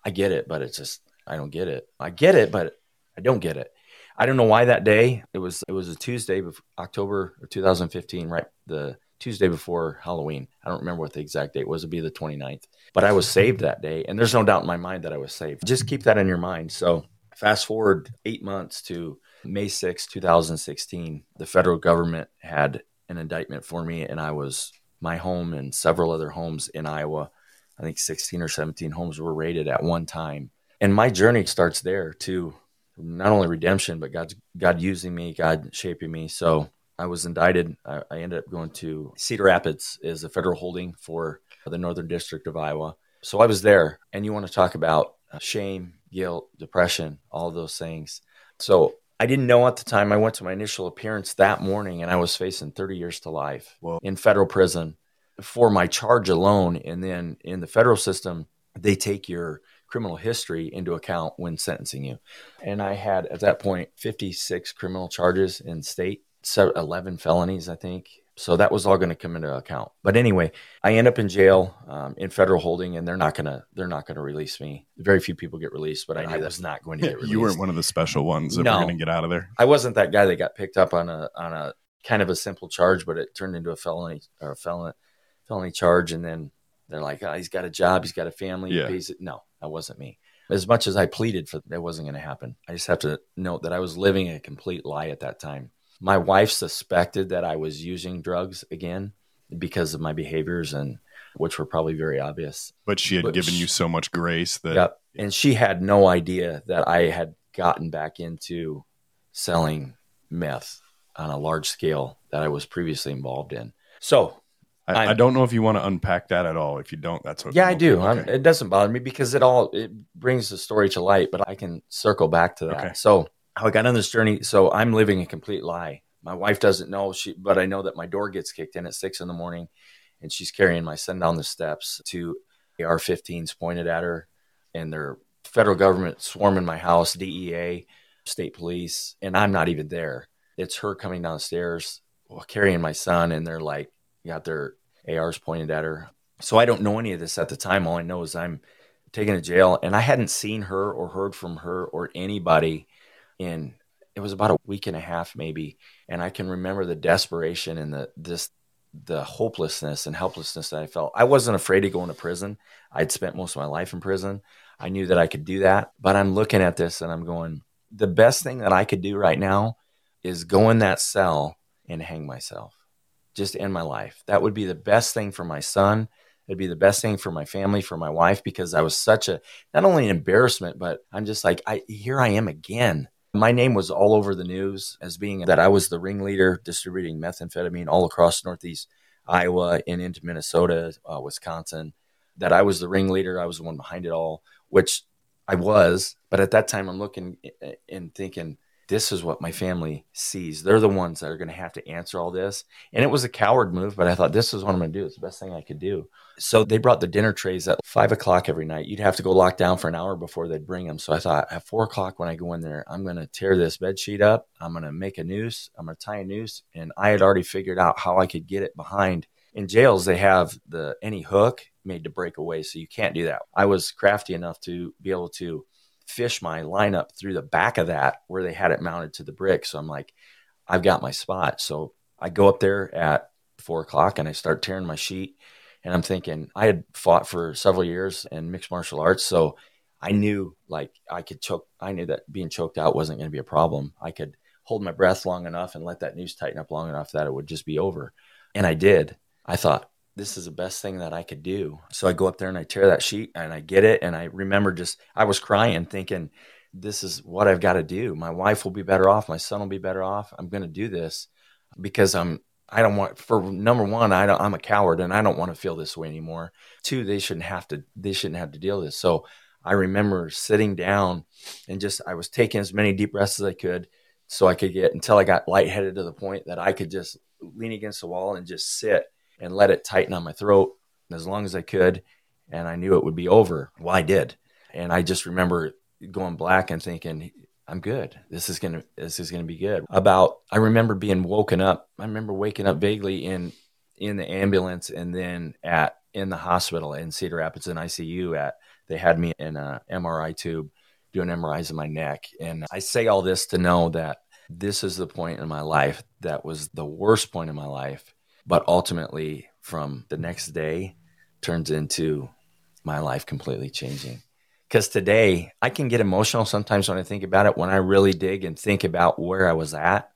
I get it, but it's just I don't get it. I get it, but I don't get it. I don't know why that day. It was it was a Tuesday, October of 2015, right the Tuesday before Halloween. I don't remember what the exact date was. It'd be the 29th. But I was saved that day, and there's no doubt in my mind that I was saved. Just keep that in your mind. So fast forward eight months to May 6, 2016. The federal government had an indictment for me, and I was my home and several other homes in Iowa. I think 16 or 17 homes were raided at one time. And my journey starts there to not only redemption, but God's God using me, God shaping me. So I was indicted. I, I ended up going to Cedar Rapids is a federal holding for the Northern District of Iowa. So I was there, and you want to talk about uh, shame, guilt, depression, all those things. So I didn't know at the time. I went to my initial appearance that morning, and I was facing 30 years to life Whoa. in federal prison for my charge alone. And then in the federal system, they take your criminal history into account when sentencing you. And I had at that point 56 criminal charges in state, so 11 felonies, I think. So that was all going to come into account. But anyway, I end up in jail um, in federal holding, and they're not gonna they're not gonna release me. Very few people get released, but I knew I was not going to get released. you weren't one of the special ones that No. were going to get out of there. I wasn't that guy that got picked up on a on a kind of a simple charge, but it turned into a felony or a felon felony charge, and then they're like, oh, he's got a job, he's got a family, Yeah. he pays it. No, that wasn't me. As much as I pleaded for that wasn't going to happen. I just have to note that I was living a complete lie at that time. My wife suspected that I was using drugs again because of my behaviors and which were probably very obvious. But she had But given sh- you so much grace that Yep. And she had no idea that I had gotten back into selling meth on a large scale that I was previously involved in. So, I, I'm- don't know if you want to unpack that at all. If you don't, that's okay. yeah, I do. Okay. it doesn't bother me because it all it brings the story to light, but I can circle back to that. Okay. So, how I got on this journey, so I'm living a complete lie. My wife doesn't know she but I know that my door gets kicked in at 6 in the morning and she's carrying my son down the steps to AR-15s pointed at her and they're federal government swarming my house, DEA, state police, and I'm not even there. It's her coming down the stairs carrying my son, and they're like, got their ARs pointed at her. So I don't know any of this at the time. All I know is I'm taken to jail, and I hadn't seen her or heard from her or anybody in it was about a week and a half maybe. And i can remember the desperation and the this the hopelessness and helplessness that i felt. I wasn't afraid of going to prison. I'd spent most of my life in prison. I knew that i could do that. But i'm looking at this and i'm going the best thing that i could do right now is go in that cell and hang myself just end my life that would be the best thing for my son it'd be the best thing for my family for my wife because i was such a not only an embarrassment but i'm just like i here i am again My name was all over the news as being that I was the ringleader distributing methamphetamine all across Northeast Iowa and into Minnesota, uh, Wisconsin. That I was the ringleader. I was the one behind it all, which I was. But at that time, I'm looking and thinking, this is what my family sees. They're the ones that are going to have to answer all this. And it was a coward move, but I thought this is what I'm going to do. It's the best thing I could do. So they brought the dinner trays at five o'clock every night. You'd have to go lock down for an hour before they'd bring them. So I thought at four o'clock when I go in there, I'm going to tear this bed sheet up. I'm going to make a noose. I'm going to tie a noose. And I had already figured out how I could get it behind. In jails, they have the any hook made to break away. So you can't do that. I was crafty enough to be able to fish my lineup through the back of that where they had it mounted to the brick. So I'm like, I've got my spot. So I go up there at four o'clock and I start tearing my sheet. And I'm thinking, I had fought for several years in mixed martial arts. So I knew like I could choke, I knew that being choked out wasn't going to be a problem. I could hold my breath long enough and let that noose tighten up long enough that it would just be over. And I did. I thought, this is the best thing that I could do. So I go up there and I tear that sheet and I get it. And I remember just, I was crying thinking, this is what I've got to do. My wife will be better off. My son will be better off. I'm going to do this because I'm, I don't want, for number one, I don't, I'm a coward and I don't want to feel this way anymore. Two, they shouldn't have to, they shouldn't have to deal with this. So I remember sitting down and just, I was taking as many deep breaths as I could so I could get until I got lightheaded to the point that I could just lean against the wall and just sit and let it tighten on my throat as long as I could. And I knew it would be over. Well, I did. And I just remember going black and thinking, I'm good. This is gonna this is gonna be good. About I remember being woken up. I remember waking up vaguely in in the ambulance and then at in the hospital in Cedar Rapids in ICU at they had me in a MRI tube doing MRIs in my neck. And I say all this to know that this is the point in my life that was the worst point in my life but ultimately from the next day turns into my life completely changing. Because today i can get emotional sometimes when i think about it when i really dig and think about where i was at.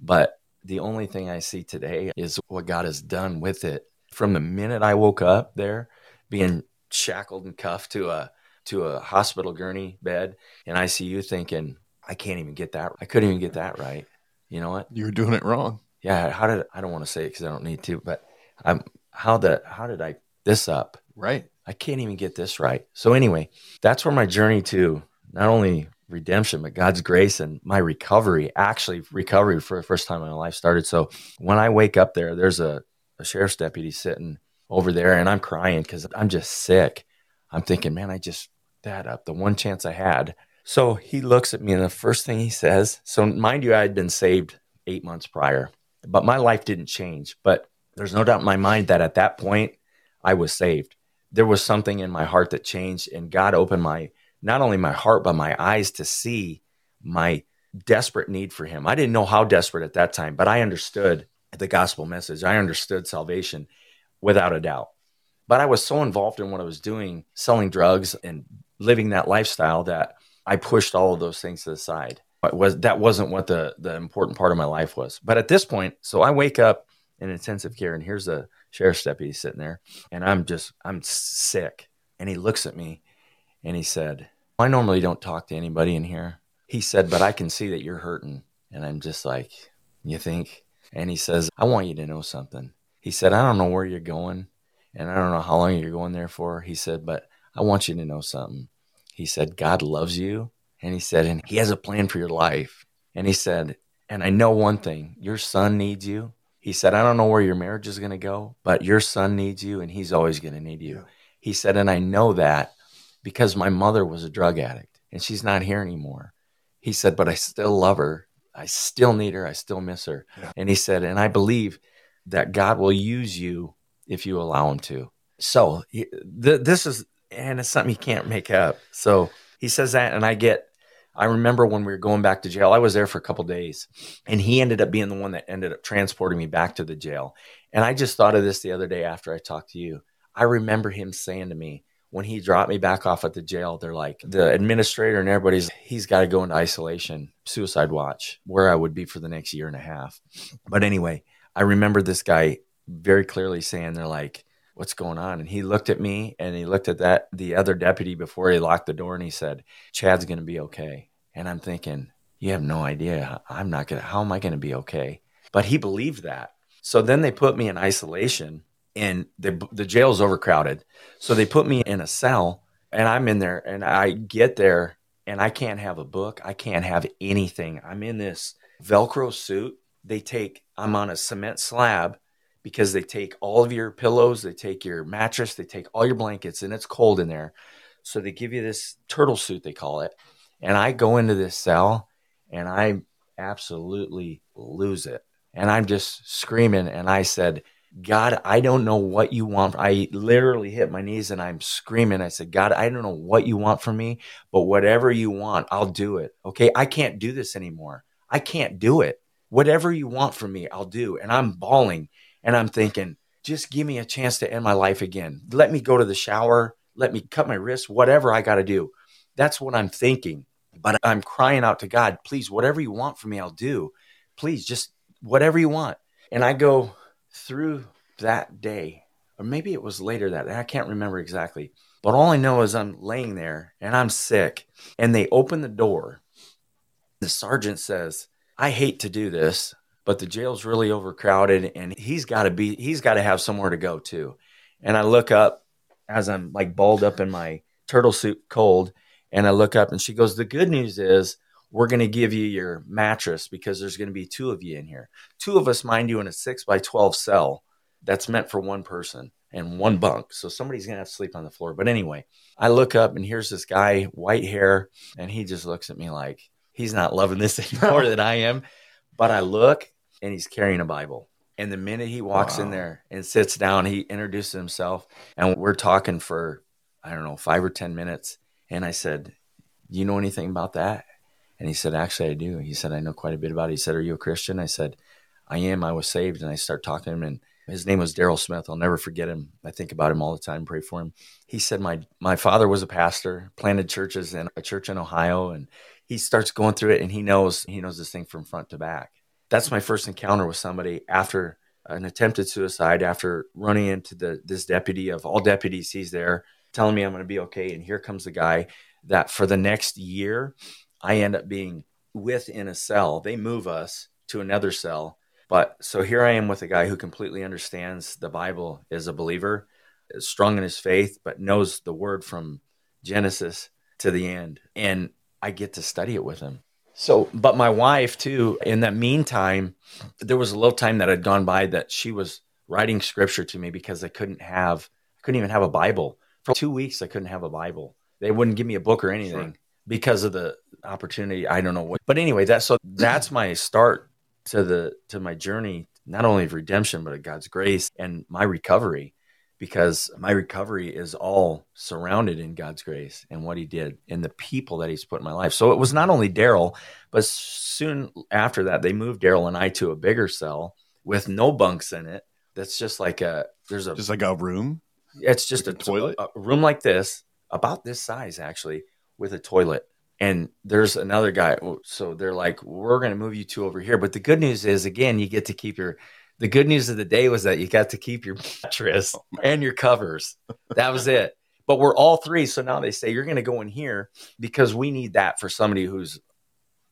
But the only thing i see today is what god has done with it. From the minute i woke up there being shackled and cuffed to a to a hospital gurney bed in icu thinking i can't even get that i couldn't even get that right. You know what? You were doing it wrong yeah, how did I don't want to say it because I don't need to, but I'm how the how did I this up? Right. I can't even get this right. So anyway, that's where my journey to not only redemption, but God's grace and my recovery, actually recovery for the first time in my life started. So when I wake up there, there's a, a sheriff's deputy sitting over there and I'm crying because I'm just sick. I'm thinking, man, I just that up the one chance I had. So he looks at me and the first thing he says, so mind you, I had been saved eight months prior. But my life didn't change. But there's no doubt in my mind that at that point, I was saved. There was something in my heart that changed, and God opened my not only my heart, but my eyes to see my desperate need for Him. I didn't know how desperate at that time, but I understood the gospel message. I understood salvation without a doubt. But I was so involved in what I was doing, selling drugs and living that lifestyle, that I pushed all of those things to the side was that wasn't what the the important part of my life was. But at this point, so I wake up in intensive care, and here's the sheriff's deputy sitting there, and I'm just I'm sick, and he looks at me, and he said, "I normally don't talk to anybody in here." He said, "But I can see that you're hurting," and I'm just like, "You think?" And he says, "I want you to know something." He said, "I don't know where you're going, and I don't know how long you're going there for." He said, "But I want you to know something." He said, "God loves you." And he said, and he has a plan for your life. And he said, and I know one thing your son needs you. He said, I don't know where your marriage is going to go, but your son needs you and he's always going to need you. Yeah. He said, and I know that because my mother was a drug addict and she's not here anymore. He said, but I still love her. I still need her. I still miss her. Yeah. And he said, and I believe that God will use you if you allow him to. So th- this is, and it's something you can't make up. So he says that, and I get I remember when we were going back to jail, I was there for a couple days and he ended up being the one that ended up transporting me back to the jail. And I just thought of this the other day after I talked to you. I remember him saying to me, when he dropped me back off at the jail, they're like, the administrator and everybody's, he's got to go into isolation, suicide watch, where I would be for the next year and a half. But anyway, I remember this guy very clearly saying, they're like, what's going on? And he looked at me and he looked at that the other deputy before he locked the door and he said, Chad's going to be okay. And I'm thinking, you have no idea. I'm not to, how am I going to be okay? But he believed that. So then they put me in isolation and the, the jail's overcrowded. So they put me in a cell and I'm in there and I get there and I can't have a book. I can't have anything. I'm in this Velcro suit. They take, I'm on a cement slab because they take all of your pillows, they take your mattress, they take all your blankets, and it's cold in there. So they give you this turtle suit, they call it. And I go into this cell and I absolutely lose it. And I'm just screaming. And I said, God, I don't know what you want. I literally hit my knees and I'm screaming. I said, God, I don't know what you want from me, but whatever you want, I'll do it. Okay. I can't do this anymore. I can't do it. Whatever you want from me, I'll do. And I'm bawling and I'm thinking, just give me a chance to end my life again. Let me go to the shower. Let me cut my wrist, whatever I got to do. That's what I'm thinking. But I'm crying out to God, please, whatever you want from me, I'll do. Please, just whatever you want. And I go, through that day, or maybe it was later that day, I can't remember exactly. But all I know is I'm laying there and I'm sick. And they open the door. The sergeant says, I hate to do this, but the jail's really overcrowded and he's got to be, he's got to have somewhere to go to. And I look up as I'm like balled up in my turtle suit cold. And I look up and she goes, The good news is we're going to give you your mattress because there's going to be two of you in here. Two of us, mind you, in a six by 12 cell that's meant for one person and one bunk. So somebody's going to have to sleep on the floor. But anyway, I look up and here's this guy, white hair, and he just looks at me like he's not loving this anymore than I am. But I look and he's carrying a Bible. And the minute he walks wow. in there and sits down, he introduces himself and we're talking for, I don't know, five or 10 minutes. And I said, You know anything about that? And he said, Actually, I do. He said, I know quite a bit about it. He said, Are you a Christian? I said, I am. I was saved. And I start talking to him, and his name was Daryl Smith. I'll never forget him. I think about him all the time, pray for him. He said, My my father was a pastor, planted churches in a church in Ohio, and he starts going through it and he knows he knows this thing from front to back. That's my first encounter with somebody after an attempted suicide, after running into the this deputy of all deputies, he's there telling me I'm gonna be okay. And here comes the guy that for the next year I end up being within a cell. They move us to another cell. But so here I am with a guy who completely understands the Bible, is a believer, is strong in his faith, but knows the word from Genesis to the end. And I get to study it with him. So, but my wife too, in that meantime, there was a little time that had gone by that she was writing scripture to me because I couldn't have, I couldn't even have a Bible. For two weeks, I couldn't have a Bible. They wouldn't give me a book or anything. Sure because of the opportunity. I don't know what, but anyway, that's so that's my start to the to my journey, not only of redemption, but of God's grace and my recovery, because my recovery is all surrounded in God's grace and what He did and the people that He's put in my life. So it was not only Daryl, but soon after that, they moved Daryl and I to a bigger cell with no bunks in it. That's just like a there's a just like a room. It's just like a, a toilet, a room like this, about this size actually with a toilet. And there's another guy. So they're like, we're going to move you two over here. But the good news is, again, you get to keep your. The good news of the day was that you got to keep your mattress oh, and your covers. That was it. But we're all three. So now they say you're going to go in here because we need that for somebody who's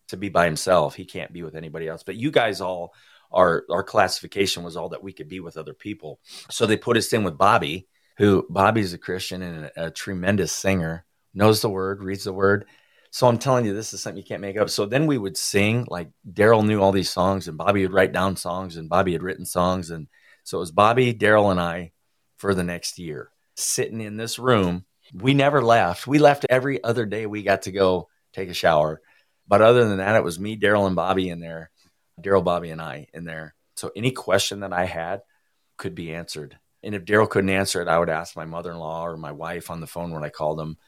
to be by himself. He can't be with anybody else. But you guys all, our our classification was all that we could be with other people. So they put us in with Bobby, who Bobby's a Christian and a, a tremendous singer knows the word, reads the word. So I'm telling you, this is something you can't make up. So then we would sing, like Daryl knew all these songs, and Bobby would write down songs, and Bobby had written songs. And so it was Bobby, Daryl, and I for the next year sitting in this room. We never left. We left every other day we got to go take a shower. But other than that, it was me, Daryl, and Bobby in there, Daryl, Bobby, and I in there. So any question that I had could be answered. And if Daryl couldn't answer it, I would ask my mother in law or my wife on the phone when I called them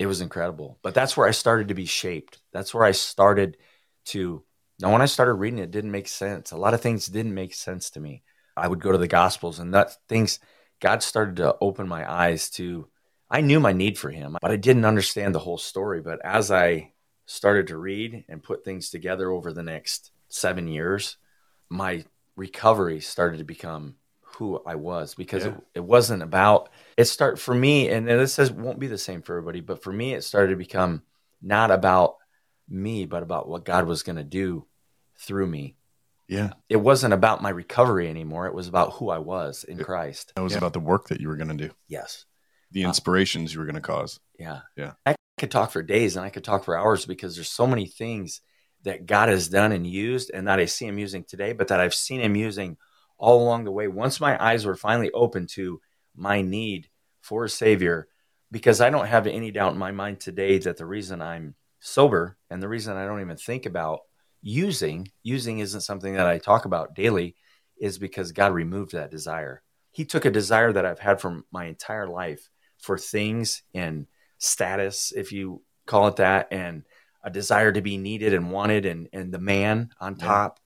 it was incredible. But that's where I started to be shaped. That's where I started to. Now, when I started reading it, it didn't make sense. A lot of things didn't make sense to me. I would go to the Gospels, and that things God started to open my eyes to. I knew my need for Him, but I didn't understand the whole story. But as I started to read and put things together over the next seven years, my recovery started to become who I was because yeah. it, it, wasn't about it start for me and this says won't be the same for everybody but for me it started to become not about me, but about what God was going to do through me. Yeah. It wasn't about my recovery anymore. It was about who I was in Christ. That was Yeah. about the work that you were going to do, Yes. the Uh, inspirations you were going to cause. Yeah. Yeah. I could talk for days and I could talk for hours because there's so many things that God has done and used and that I see him using today, but that I've seen him using all along the way. Once my eyes were finally open to my need for a savior, because I don't have any doubt in my mind today that the reason I'm sober and the reason I don't even think about using, using isn't something that I talk about daily, is because God removed that desire. He took a desire that I've had for my entire life for things and status, if you call it that, and a desire to be needed and wanted and, and the man on top,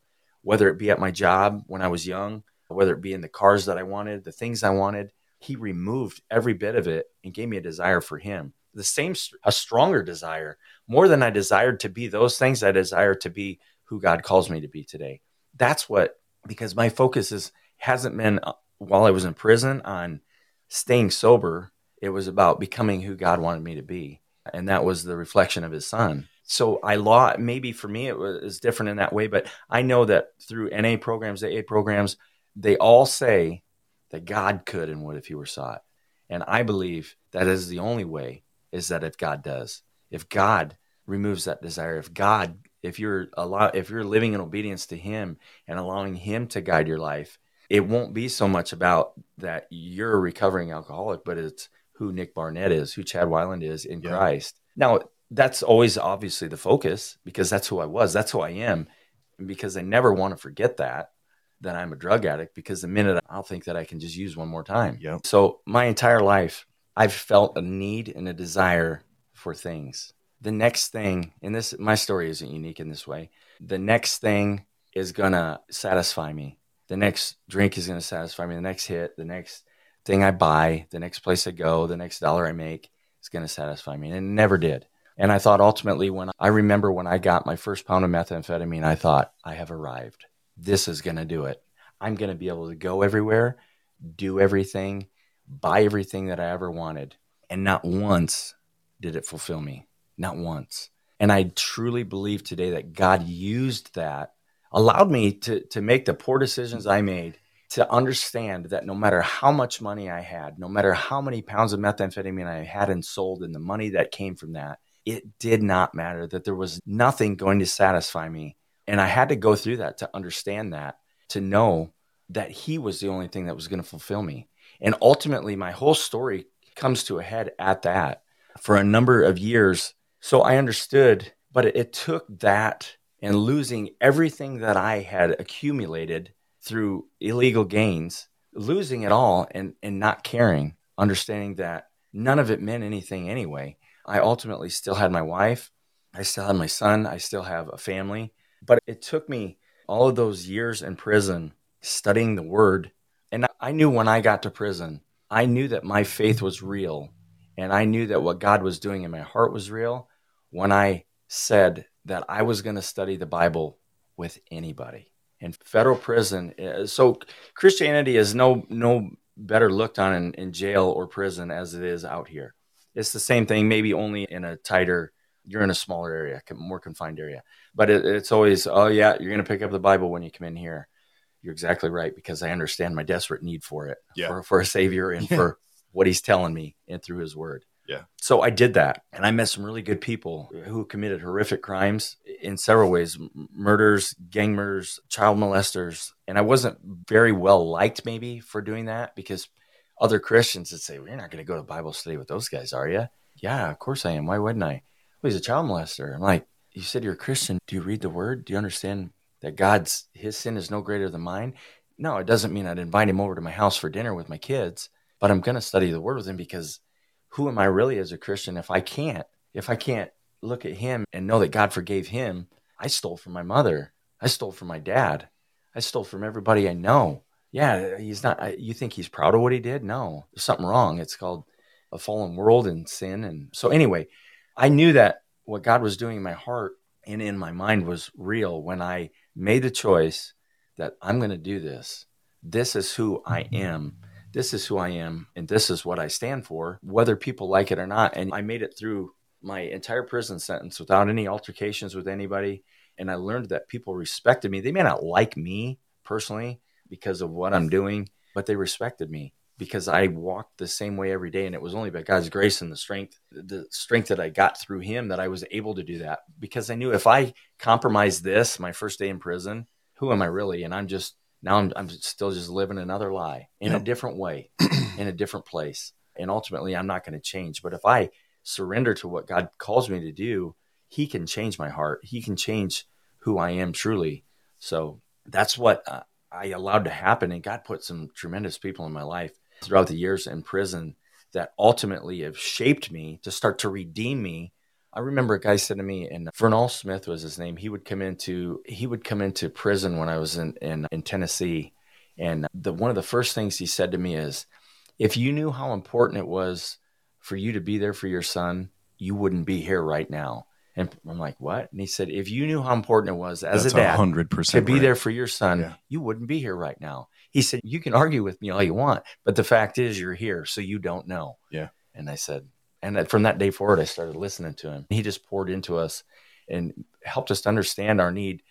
whether it be at my job when I was young, whether it be in the cars that I wanted, the things I wanted. He removed every bit of it and gave me a desire for him. The same, a stronger desire, more than I desired to be those things, I desire to be who God calls me to be today. That's what, because my focus is hasn't been uh, while I was in prison on staying sober. It was about becoming who God wanted me to be. And that was the reflection of his son. So I law maybe for me it was different in that way, but I know that through NA programs, AA programs, they all say that God could and would if he were sought. And I believe that is the only way is that if God does, if God removes that desire, if God, if you're allow, if you're living in obedience to Him and allowing Him to guide your life, it won't be so much about that you're a recovering alcoholic, but it's who Nick Barnett is, who Chad Weyland is in Yeah. Christ. Now, that's always obviously the focus because that's who I was, that's who I am, and because I never want to forget that that I'm a drug addict because the minute I'll think that I can just use one more time. Yep. So my entire life, I've felt a need and a desire for things. The next thing, and this my story isn't unique in this way. The next thing is gonna satisfy me. The next drink is gonna satisfy me. The next hit, the next thing I buy, the next place I go, the next dollar I make is gonna satisfy me. And it never did. And I thought ultimately when I remember when I got my first pound of methamphetamine, I thought, I have arrived. This is gonna do it. I'm gonna be able to go everywhere, do everything, buy everything that I ever wanted. And not once did it fulfill me. Not once. And I truly believe today that God used that, allowed me to, to make the poor decisions I made, to understand that no matter how much money I had, no matter how many pounds of methamphetamine I had and sold, and the money that came from that, it did not matter, that there was nothing going to satisfy me. And I had to go through that to understand that, to know that He was the only thing that was going to fulfill me. And ultimately, my whole story comes to a head at that for a number of years. So I understood, but it, took that and losing everything that I had accumulated through illegal gains, losing it all and, and not caring, understanding that none of it meant anything anyway. I ultimately still had my wife, I still had my son, I still have a family. But it took me all of those years in prison studying the word. And I knew when I got to prison, I knew that my faith was real. And I knew that what God was doing in my heart was real when I said that I was going to study the Bible with anybody. In federal prison, uh, so Christianity is no no better looked on in, in jail or prison as it is out here. It's the same thing, maybe only in a tighter. You're in a smaller area, more confined area, but it, it's always, oh yeah, you're going to pick up the Bible when you come in here. You're exactly right because I understand my desperate need for it, Yeah. for, for a savior and for what he's telling me and through his word. Yeah. So I did that and I met some really good people who committed horrific crimes in several ways murders, gang murders, child molesters. And I wasn't very well liked maybe for doing that because other Christians that say, well, You're not going to go to Bible study with those guys, are you? Yeah, of course I am. Why wouldn't I? Well, he's a child molester. I'm like, You said you're a Christian. Do you read the word? Do you understand that God's, his sin is no greater than mine? No, it doesn't mean I'd invite him over to my house for dinner with my kids, but I'm going to study the word with him because who am I really as a Christian if I can't, if I can't look at him and know that God forgave him? I stole from my mother. I stole from my dad. I stole from everybody I know. Yeah, he's not, you think he's proud of what he did? No, there's something wrong. It's called a fallen world and sin. And so, anyway, I knew that what God was doing in my heart and in my mind was real when I made the choice that I'm going to do this. This is who I mm-hmm. am. This is who I am, and this is what I stand for, whether people like it or not. And I made it through my entire prison sentence without any altercations with anybody. And I learned that people respected me. They may not like me personally because of what I'm doing, but they respected me because I walked the same way every day. And it was only by God's grace and the strength, the strength that I got through Him that I was able to do that. Because I knew if I compromised this, my first day in prison, who am I really? And I'm just now I'm, I'm still just living another lie in yep. a different way, in a different place. And ultimately, I'm not going to change. But if I surrender to what God calls me to do, He can change my heart. He can change who I am truly. So that's what uh, I allowed to happen. And God put some tremendous people in my life throughout the years in prison that ultimately have shaped me to start to redeem me. I remember a guy said to me, and Vernal Smith was his name. He would come into he would come into prison when I was in in, in Tennessee, and the one of the first things he said to me is, "If you knew how important it was for you to be there for your son, you wouldn't be here right now." And I'm like, what? And he said, if you knew how important it was as That's a dad 100% to be right. there for your son, yeah. you wouldn't be here right now. He said, you can argue with me all you want, but the fact is you're here, so you don't know. Yeah. And I said, and from that day forward, I started listening to him. He just poured into us and helped us to understand our need,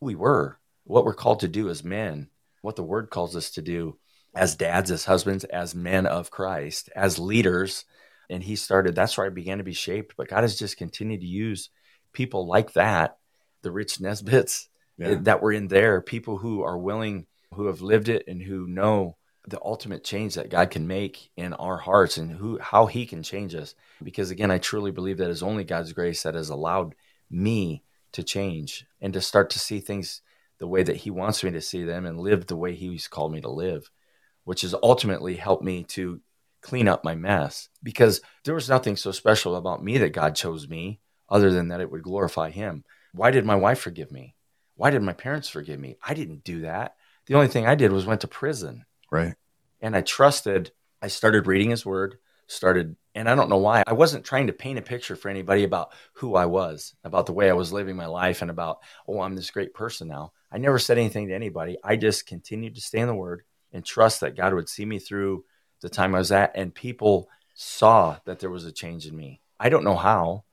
who we were, what we're called to do as men, what the word calls us to do as dads, as husbands, as men of Christ, as leaders and he started that's where i began to be shaped but god has just continued to use people like that the rich nesbits yeah. Eh, that were in there people who are willing who have lived it and who know the ultimate change that god can make in our hearts and who how he can change us because again i truly believe that it's only god's grace that has allowed me to change and to start to see things the way that he wants me to see them and live the way he's called me to live which has ultimately helped me to clean up my mess because there was nothing so special about me that God chose me other than that it would glorify him. Why did my wife forgive me? Why did my parents forgive me? I didn't do that. The only thing I did was went to prison. Right. And I trusted. I started reading his word, started and I don't know why. I wasn't trying to paint a picture for anybody about who I was, about the way I was living my life and about, oh, I'm this great person now. I never said anything to anybody. I just continued to stay in the word and trust that God would see me through the time I was at, and people saw that there was a change in me. I don't know how,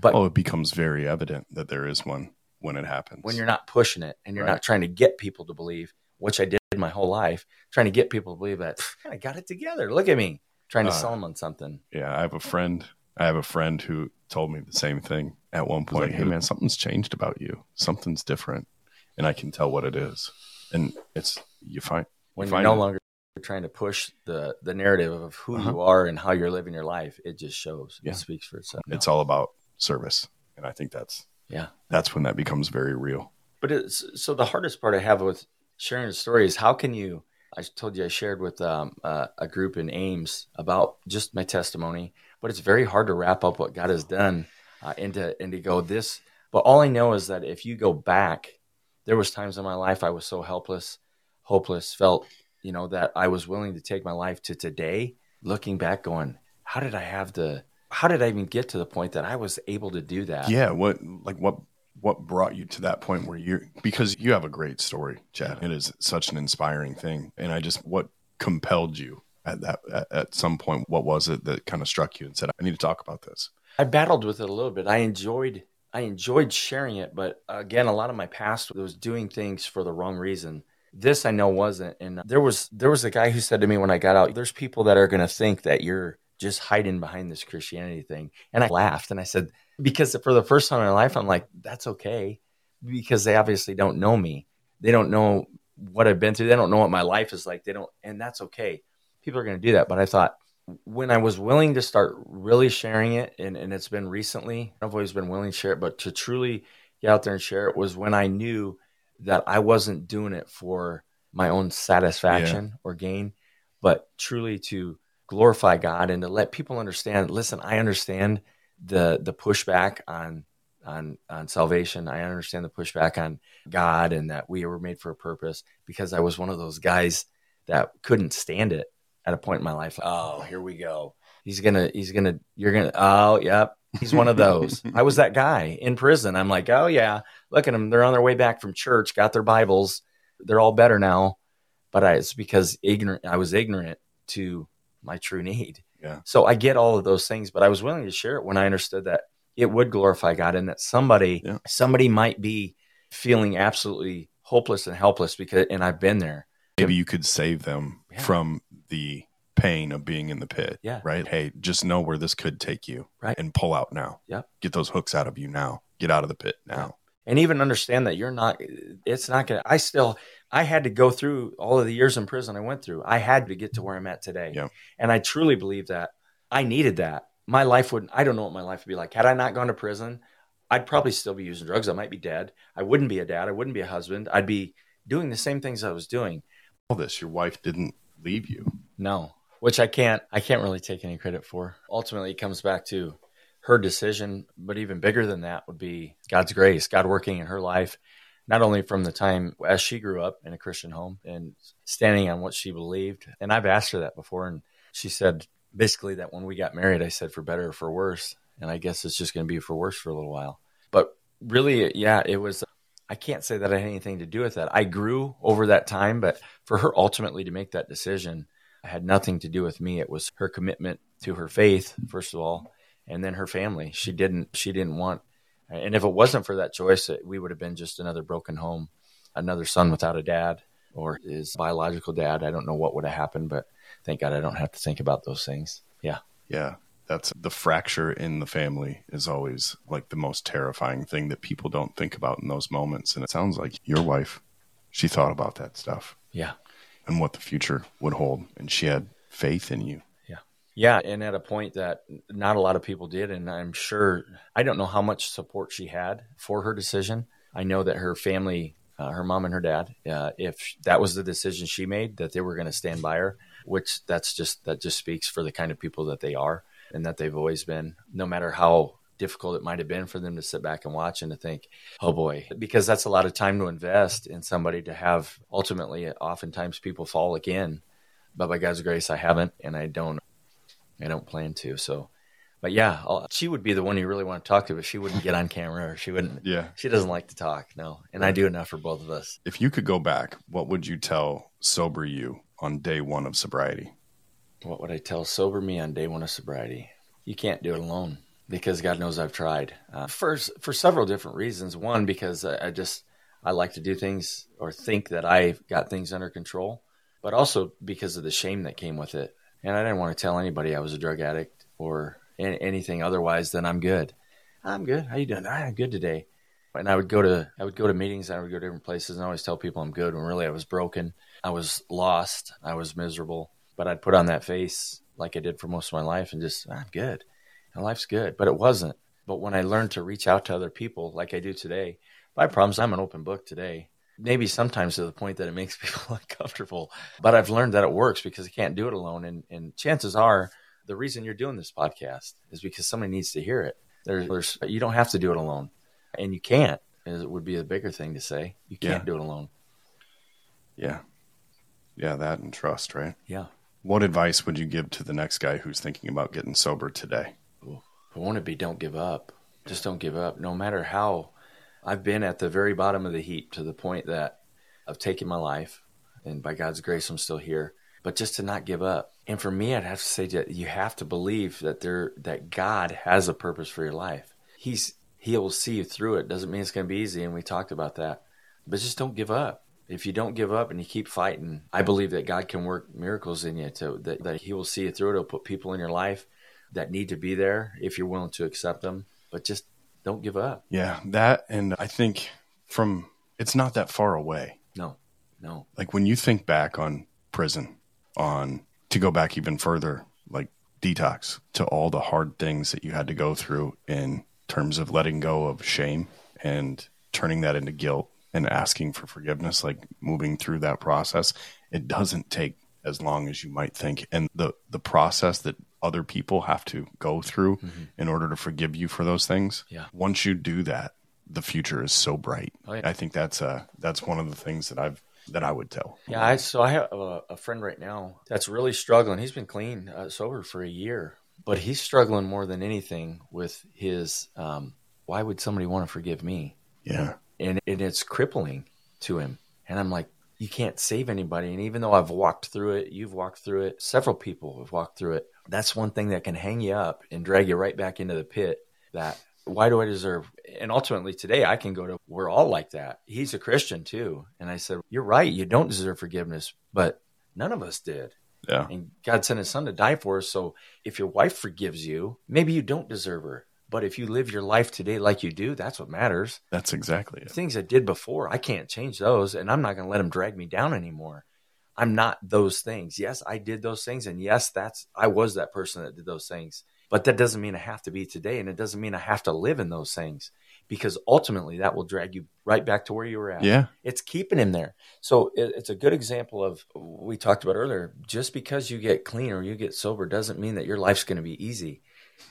but oh, it becomes very evident that there is one when it happens. When you're not pushing it and you're right. not trying to get people to believe, which I did my whole life, trying to get people to believe that I got it together. Look at me trying to uh, sell them on something. Yeah, I have a friend. I have a friend who told me the same thing at one point. Like, hey man, something's changed about you. Something's different, and I can tell what it is. And it's you find when you are no longer trying to push the the narrative of who uh-huh. you are and how you're living your life, it just shows. Yeah. It speaks for itself. It's all about service, and I think that's yeah, that's when that becomes very real. But it's so the hardest part I have with sharing a story is how can you? I told you I shared with um, uh, a group in Ames about just my testimony, but it's very hard to wrap up what God has done uh, into and to go this. But all I know is that if you go back, there was times in my life I was so helpless, hopeless, felt you know, that I was willing to take my life to today, looking back, going, how did I have the, how did I even get to the point that I was able to do that? Yeah. What, like, what, what brought you to that point where you're, because you have a great story, Chad. It is such an inspiring thing. And I just, what compelled you at that, at, at some point? What was it that kind of struck you and said, I need to talk about this? I battled with it a little bit. I enjoyed I enjoyed sharing it, but again, a lot of my past was doing things for the wrong reason. This I know wasn't. And there was there was a guy who said to me when I got out, there's people that are going to think that you're just hiding behind this Christianity thing. And I laughed and I said, because for the first time in my life, I'm like, that's okay. Because they obviously don't know me. They don't know what I've been through. They don't know what my life is like. They don't, and that's okay. People are going to do that. But I thought when I was willing to start really sharing it, and, and it's been recently, I've always been willing to share it, but to truly get out there and share it was when I knew that I wasn't doing it for my own satisfaction yeah. or gain, but truly to glorify God and to let people understand. Listen, I understand the the pushback on on on salvation. I understand the pushback on God and that we were made for a purpose because I was one of those guys that couldn't stand it at a point in my life. Oh, here we go. He's gonna he's gonna you're gonna oh yep He's one of those. I was that guy in prison. I'm like, oh yeah, look at them. They're on their way back from church, got their Bibles. They're all better now. But I, it's because ignorant. I was ignorant to my true need. Yeah. So I get all of those things, but I was willing to share it when I understood that it would glorify God and that somebody Yeah. somebody might be feeling absolutely hopeless and helpless because and I've been there. Maybe you could save them Yeah. from the pain of being in the pit. Yeah. Right. Hey, just know where this could take you. Right. And pull out now. Yep. Get those hooks out of you now. Get out of the pit now. and even understand that you're not it's not gonna i still i had to go through all of the years in prison i went through i had to get to where i'm at today Yeah. and i truly believe that i needed that my life would i don't know what my life would be like had i not gone to prison i'd probably still be using drugs i might be dead i wouldn't be a dad i wouldn't be a husband i'd be doing the same things i was doing All this, your wife didn't leave you. no which i can't i can't really take any credit for. Ultimately it comes back to her decision but even bigger than that would be god's grace god working in her life not only from the time as she grew up in a christian home and standing on what she believed. And i've asked her that before and she said basically that when we got married i said for better or for worse. And i guess it's just going to be for worse for a little while. But really yeah it was i can't say that i had anything to do with that. I grew over that time but for her ultimately to make that decision had nothing to do with me. It was her commitment to her faith, first of all, and then her family. She didn't she didn't want and if it wasn't for that choice, we would have been just another broken home, another son without a dad or his biological dad. I don't know what would have happened, but thank God I don't have to think about those things. Yeah. Yeah. That's the fracture in the family is always like the most terrifying thing that people don't think about in those moments. And it sounds like your wife, she thought about that stuff Yeah. And what the future would hold. And she had faith in you. Yeah, Yeah. and at a point that not a lot of people did, and I'm sure I don't know how much support she had for her decision. I know that her family, uh, her mom and her dad, uh, if that was the decision she made, that they were going to stand by her. Which that's just that just speaks for the kind of people that they are, and that they've always been. No matter how difficult it might have been for them to sit back and watch and to think, oh boy, because that's a lot of time to invest in somebody to have. Ultimately, oftentimes people fall again, but by God's grace, I haven't, and I don't. I don't plan to. So, but yeah, I'll, she would be the one you really want to talk to, but she wouldn't get on camera or she wouldn't. Yeah. She doesn't like to talk. No, and I do enough for both of us. If you could go back, what would you tell sober you on day one of sobriety? What would I tell sober me on day one of sobriety? You can't do it alone because God knows I've tried. Uh, for for several different reasons. One, because I, I just I like to do things or think that I've got things under control, but also because of the shame that came with it. And I didn't want to tell anybody I was a drug addict or an- anything otherwise than I'm good. I'm good. How you doing? "Ah, I'm good today. And I would go to I would go to meetings. I would go to different places and I always tell people I'm good when really I was broken. I was lost. I was miserable. But I'd put on that face like I did for most of my life and just "Ah, I'm good. And life's good. But it wasn't. But when I learned to reach out to other people like I do today, my problems, I'm an open book today. Maybe sometimes to the point that it makes people uncomfortable. But I've learned that it works because I can't do it alone. And, and chances are the reason you're doing this podcast is because somebody needs to hear it. There's, there's you don't have to do it alone. And you can't, it would be a bigger thing to say. You can't Yeah. do it alone. Yeah. Yeah, that and trust, right? Yeah. What advice would you give to the next guy who's thinking about getting sober today? I want to be don't give up. Just don't give up. No matter how I've been at the very bottom of the heap to the point that I've taken my life and by God's grace I'm still here. But just to not give up. And for me I'd have to say that you have to believe that there that God has a purpose for your life. He's he will see you through it. Doesn't mean it's gonna be easy and we talked about that. But just don't give up. If you don't give up and you keep fighting, I believe that God can work miracles in you to that, that He will see you through it. He'll put people in your life that need to be there if you're willing to accept them. But just don't give up. Yeah, that and I think from it's not that far away. No, no. Like when you think back on prison, on to go back even further, like detox, to all the hard things that you had to go through in terms of letting go of shame and turning that into guilt and asking for forgiveness, like moving through that process, it doesn't take as long as you might think. And the the process that other people have to go through in order to forgive you for those things. Yeah. Once you do that, the future is so bright. Oh, yeah. I think that's uh that's one of the things that I've that I would tell. Yeah, I so I have a, a friend right now that's really struggling. He's been clean, uh, sober for a year, but he's struggling more than anything with his. Um, why would somebody want to forgive me? Yeah. And and it's crippling to him. And I'm like, you can't save anybody. And even though I've walked through it, you've walked through it, several people have walked through it. That's one thing that can hang you up and drag you right back into the pit that why do I deserve? And ultimately today I can go to, we're all like that. He's a Christian too. And I said, you're right. You don't deserve forgiveness, but none of us did. Yeah. And God sent his son to die for us. So if your wife forgives you, maybe you don't deserve her. But if you live your life today like you do, that's what matters. That's exactly it. Things I did before, I can't change those, and I'm not going to let them drag me down anymore. I'm not those things. Yes, I did those things, and yes, that's I was that person that did those things. But that doesn't mean I have to be today, and it doesn't mean I have to live in those things because ultimately that will drag you right back to where you were at. Yeah. It's keeping him there. So it, it's a good example of we talked about earlier. Just because you get clean or you get sober doesn't mean that your life's going to be easy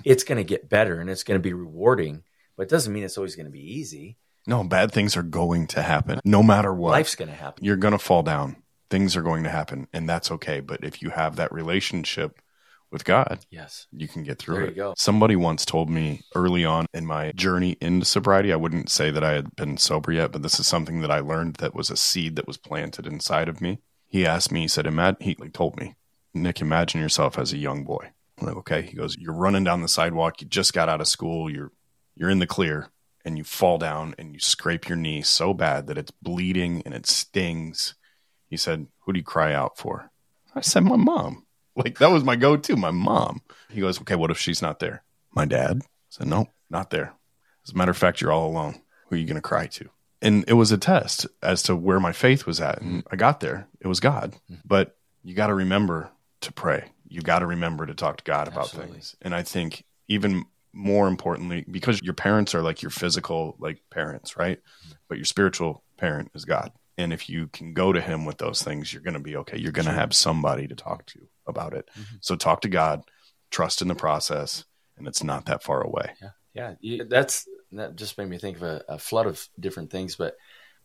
it's going to get better and it's going to be rewarding, but it doesn't mean it's always going to be easy. No, bad things are going to happen no matter what. Life's going to happen. You're going to fall down. Things are going to happen, and that's okay. But if you have that relationship with God, yes, you can get through there it. You go. Somebody once told me early on in my journey into sobriety, I wouldn't say that I had been sober yet, but this is something that I learned that was a seed that was planted inside of me. He asked me, he said, Imagine, he told me, Nick, imagine yourself as a young boy. I'm like, okay. He goes, You're running down the sidewalk, you just got out of school, you're you're in the clear, and you fall down and you scrape your knee so bad that it's bleeding and it stings. He said, Who do you cry out for? I said, My mom. Like that was my go to, my mom. He goes, Okay, what if she's not there? My dad. I said, Nope, not there. As a matter of fact, you're all alone. Who are you gonna cry to? And it was a test as to where my faith was at. And I got there. It was God. Mm-hmm. But you got to remember to pray. You got to remember to talk to God about Absolutely. things. And I think even more importantly, because your parents are like your physical like parents, right? But your spiritual parent is God. And if you can go to him with those things, you're going to be okay. You're going to Sure. have somebody to talk to about it. Mhm. So talk to God, trust in the process, and it's not that far away. Yeah, yeah. That's that just made me think of a, a flood of different things, but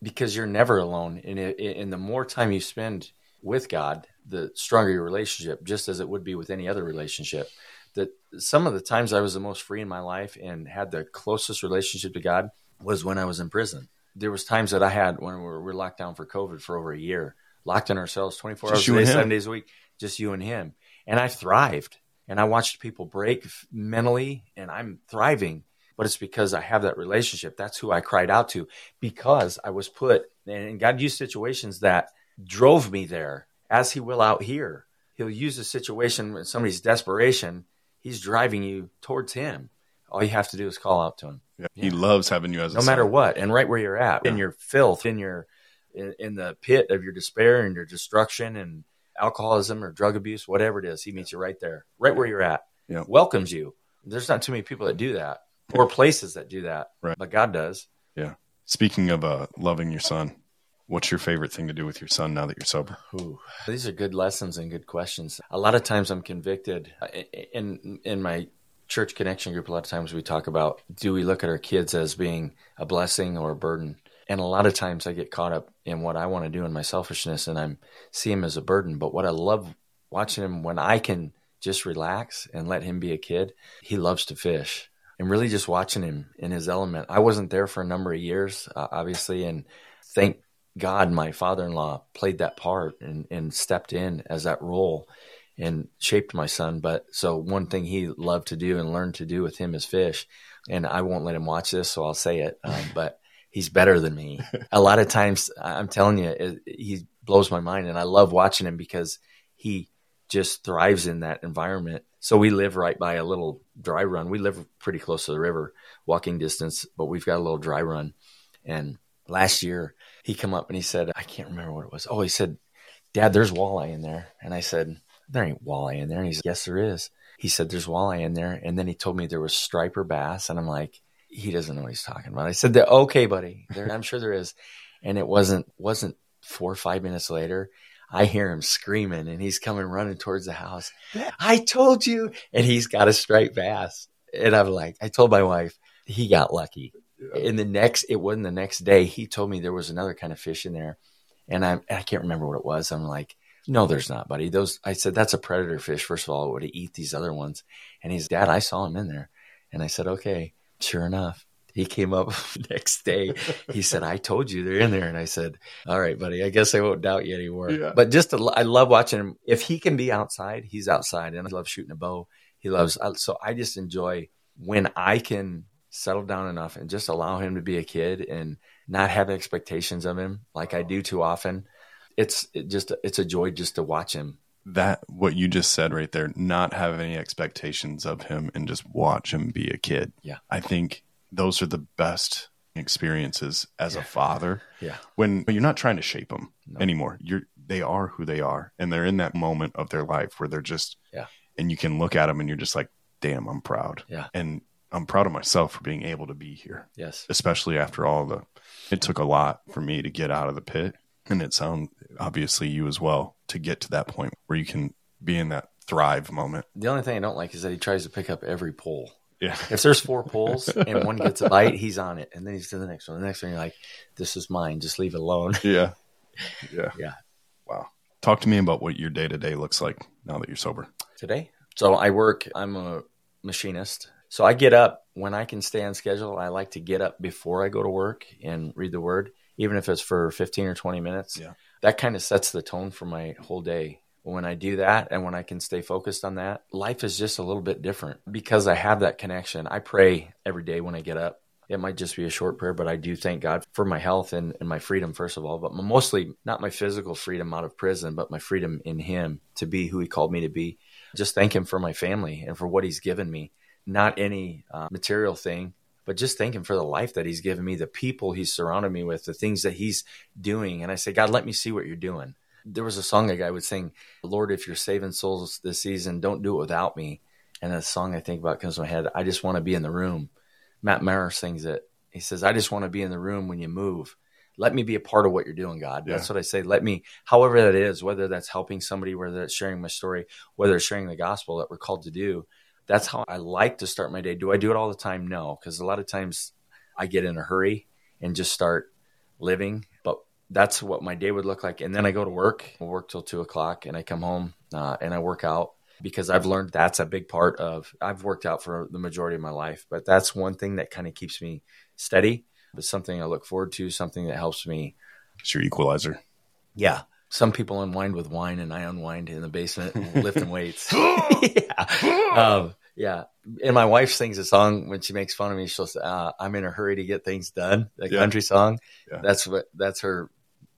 because you're never alone, and it, and the more time you spend with God, the stronger your relationship, just as it would be with any other relationship. That some of the times I was the most free in my life and had the closest relationship to God was when I was in prison. There was times that I had when we were, we were locked down for COVID for over a year, locked in ourselves 24 Just hours a day, seven days a week, just you and him. And I thrived and I watched people break mentally and I'm thriving, but it's because I have that relationship. That's who I cried out to because I was put and God used situations that drove me there as he will out here. He'll use a situation when somebody's desperation, he's driving you towards him. All you have to do is call out to him Yeah. He Yeah. loves having you as a no matter what and right where you're at in your filth in your in, in the pit of your despair and your destruction and alcoholism or drug abuse whatever it is he meets you right there right where you're at Yeah. welcomes you there's not too many people that do that or places that do that Right. but god does Yeah. Speaking of uh, loving your son, what's your favorite thing to do with your son now that you're sober? Ooh, these are good lessons and good questions. A lot of times I'm convicted in in my church connection group. A lot of times we talk about do we look at our kids as being a blessing or a burden? And a lot of times I get caught up in what I want to do in my selfishness, and I'm see him as a burden. But what I love watching him when I can just relax and let him be a kid. He loves to fish. And really just watching him in his element. I wasn't there for a number of years, uh, obviously, and thank God, my father in law played that part and, and stepped in as that role and shaped my son. But so, one thing he loved to do and learned to do with him is fish. And I won't let him watch this, so I'll say it. Um, but he's better than me. A lot of times, I'm telling you, it, he blows my mind. And I love watching him because he just thrives in that environment. So, we live right by a little dry run. We live pretty close to the river, walking distance, but we've got a little dry run. And last year, he come up and he said, I can't remember what it was. Oh, he said, Dad, there's walleye in there. And I said, There ain't walleye in there. And he's Yes, there is. He said, There's walleye in there. And then he told me there was striper bass. And I'm like, he doesn't know what he's talking about. I said, Okay, buddy. There, I'm sure there is. And it wasn't wasn't four or five minutes later. I hear him screaming and he's coming running towards the house. I told you. And he's got a striped bass. And I'm like, I told my wife, he got lucky in the next it wasn't the next day he told me there was another kind of fish in there and i i can't remember what it was i'm like no there's not buddy those i said that's a predator fish first of all it would eat these other ones and he's dad i saw him in there and i said okay sure enough he came up next day. He said, I told you they're in there. And I said, All right, buddy, I guess I won't doubt you anymore. Yeah. But just, to, I love watching him. If he can be outside, he's outside. And I love shooting a bow. He loves, so I just enjoy when I can settle down enough and just allow him to be a kid and not have expectations of him like I do too often. It's it just, it's a joy just to watch him. That, what you just said right there, not have any expectations of him and just watch him be a kid. Yeah. I think those are the best experiences as a father Yeah. when you're not trying to shape them No. anymore. You're they are who they are, and they're in that moment of their life where they're just Yeah. And you can look at them and you're just like, damn, I'm proud. Yeah. and I'm proud of myself for being able to be here, Yes. especially after all the. It took a lot for me to get out of the pit, and it sound obviously you as well to get to that point where you can be in that thrive moment. The only thing I don't like is that he tries to pick up every pole. Yeah, If there's four poles and one gets a bite, he's on it, and then he's to the next one. The next one, you're like, "This is mine. Just leave it alone." yeah, yeah, Yeah. Wow. Talk to me about what your day to day looks like now that you're sober. Today, so I work. I'm a machinist, so I get up when I can stay on schedule. I like to get up before I go to work and read the Word, even if it's for 15 or 20 minutes. Yeah. That kind of sets the tone for my whole day. When I do that and when I can stay focused on that, life is just a little bit different because I have that connection. I pray every day when I get up. It might just be a short prayer, but I do thank God for my health and, and my freedom, first of all, but mostly not my physical freedom out of prison, but my freedom in Him to be who He called me to be. Just thank Him for my family and for what He's given me. Not any uh, material thing, but just thank Him for the life that He's given me, the people He's surrounded me with, the things that He's doing. And I say, God, let me see what you're doing. There was a song a guy would sing, Lord, if you're saving souls this season, don't do it without me. And a song I think about comes to my head, I just want to be in the room. Matt Maher sings it. He says, I just want to be in the room when you move. Let me be a part of what you're doing, God. That's what I say. Let me, however that is, whether that's helping somebody, whether it's sharing my story, whether it's sharing the gospel that we're called to do. That's how I like to start my day. Do I do it all the time? No, because a lot of times I get in a hurry and just start living. But that's what my day would look like. And then I go to work, I work till two o'clock, and I come home uh, and I work out because I've learned that's a big part of. I've worked out for the majority of my life, but that's one thing that kind of keeps me steady. But something I look forward to, something that helps me. It's your equalizer. Yeah. Some people unwind with wine, and I unwind in the basement lifting weights. yeah. Um, yeah. And my wife sings a song when she makes fun of me. She'll say, uh, "I'm in a hurry to get things done." The Yeah. country song. Yeah. That's what. That's her.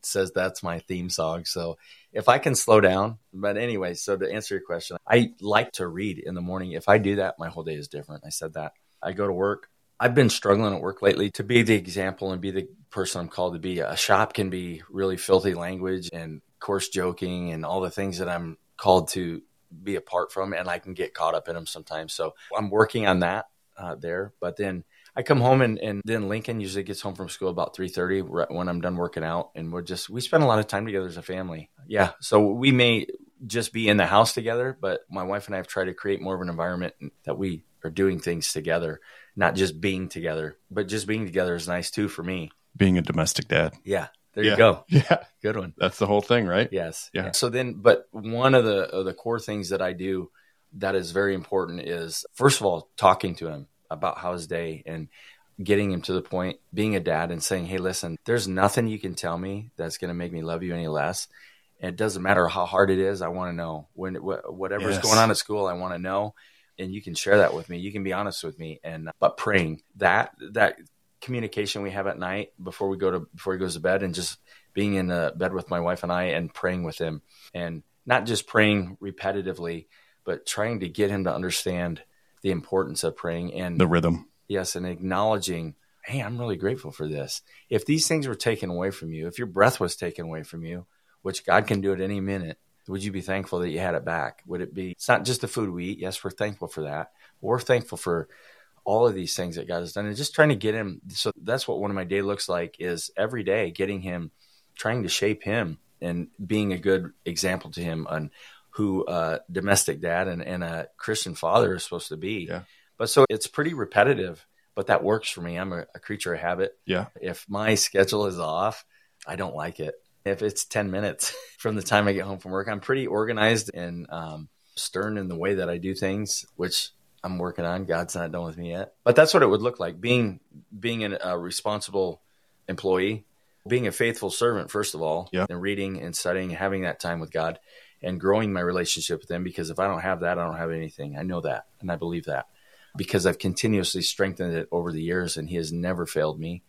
Says that's my theme song. So if I can slow down, but anyway. So to answer your question, I like to read in the morning. If I do that, my whole day is different. I said that. I go to work. I've been struggling at work lately to be the example and be the person I'm called to be. A shop can be really filthy language and coarse joking and all the things that I'm called to be apart from, and I can get caught up in them sometimes. So I'm working on that uh, there. But then I come home and, and then Lincoln usually gets home from school about three thirty when I'm done working out, and we're just we spend a lot of time together as a family. Yeah, so we may just be in the house together, but my wife and I have tried to create more of an environment that we are doing things together, not just being together, but just being together is nice too for me. Being a domestic dad. Yeah, there Yeah. you go. Yeah. Good one. That's the whole thing, right? Yes. Yeah. So then, but one of the of the core things that I do that is very important is first of all talking to him about how his day and getting him to the point, being a dad and saying, "Hey, listen, there's nothing you can tell me that's going to make me love you any less." And it doesn't matter how hard it is. I want to know when wh- whatever's Yes. going on at school. I want to know, and you can share that with me. You can be honest with me. And uh, but praying that that communication we have at night before we go to before he goes to bed, and just being in the bed with my wife and I and praying with him, and not just praying repetitively, but trying to get him to understand the importance of praying and The rhythm. yes, and acknowledging, hey, I'm really grateful for this. If these things were taken away from you, if your breath was taken away from you, which God can do at any minute, would you be thankful that you had it back? Would it be, it's not just the food we eat. Yes, we're thankful for that. We're thankful for all of these things that God has done and just trying to get him. So that's what one of my day looks like is every day getting him, trying to shape him and being a good example to him on who a domestic dad and, and a Christian father is supposed to be. Yeah. But so it's pretty repetitive, but that works for me. I'm a, a creature of habit. Yeah. If my schedule is off, I don't like it. If it's 10 minutes from the time I get home from work, I'm pretty organized and um, stern in the way that I do things, which I'm working on. God's not done with me yet. But that's what it would look like being being an, a responsible employee, being a faithful servant first of all, Yeah. and reading and studying, having that time with God, and growing my relationship with Him. Because if I don't have that, I don't have anything. I know that, and I believe that because I've continuously strengthened it over the years, and He has never failed me.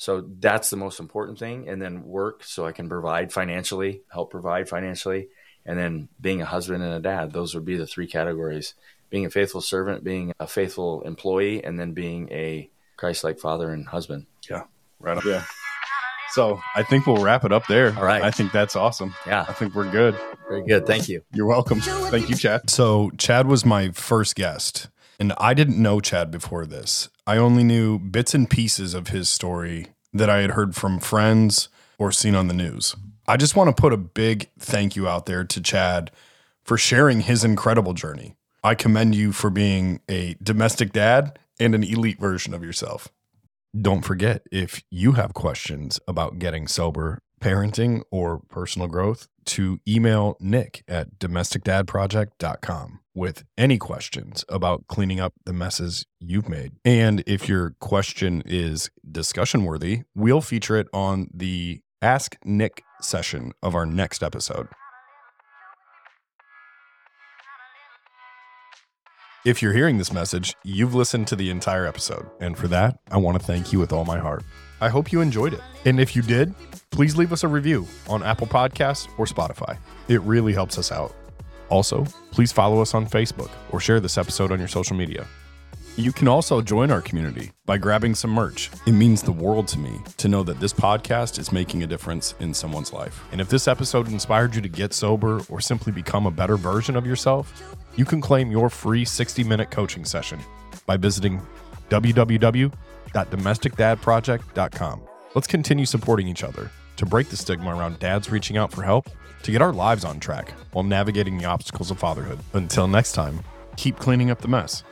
So that's the most important thing. And then work so I can provide financially, help provide financially, and then being a husband and a dad. Those would be the three categories being a faithful servant, being a faithful employee, and then being a Christ like father and husband. Yeah. Right on. Yeah. So I think we'll wrap it up there. All right. I think that's awesome. Yeah. I think we're good. very good. Thank you. You're welcome. Thank you, Chad. So, Chad was my first guest, and I didn't know Chad before this. I only knew bits and pieces of his story that I had heard from friends or seen on the news. I just want to put a big thank you out there to Chad for sharing his incredible journey. I commend you for being a domestic dad and an elite version of yourself. Don't forget, if you have questions about getting sober, parenting, or personal growth, to email Nick at domesticdadproject.com with any questions about cleaning up the messes you've made. And if your question is discussion worthy, we'll feature it on the Ask Nick session of our next episode. If you're hearing this message, you've listened to the entire episode. And for that, I want to thank you with all my heart. I hope you enjoyed it. And if you did, please leave us a review on Apple Podcasts or Spotify. It really helps us out. Also, please follow us on Facebook or share this episode on your social media. You can also join our community by grabbing some merch. It means the world to me to know that this podcast is making a difference in someone's life. And if this episode inspired you to get sober or simply become a better version of yourself, you can claim your free 60 minute coaching session by visiting www.domesticdadproject.com. Let's continue supporting each other to break the stigma around dads reaching out for help to get our lives on track while navigating the obstacles of fatherhood. Until next time, keep cleaning up the mess.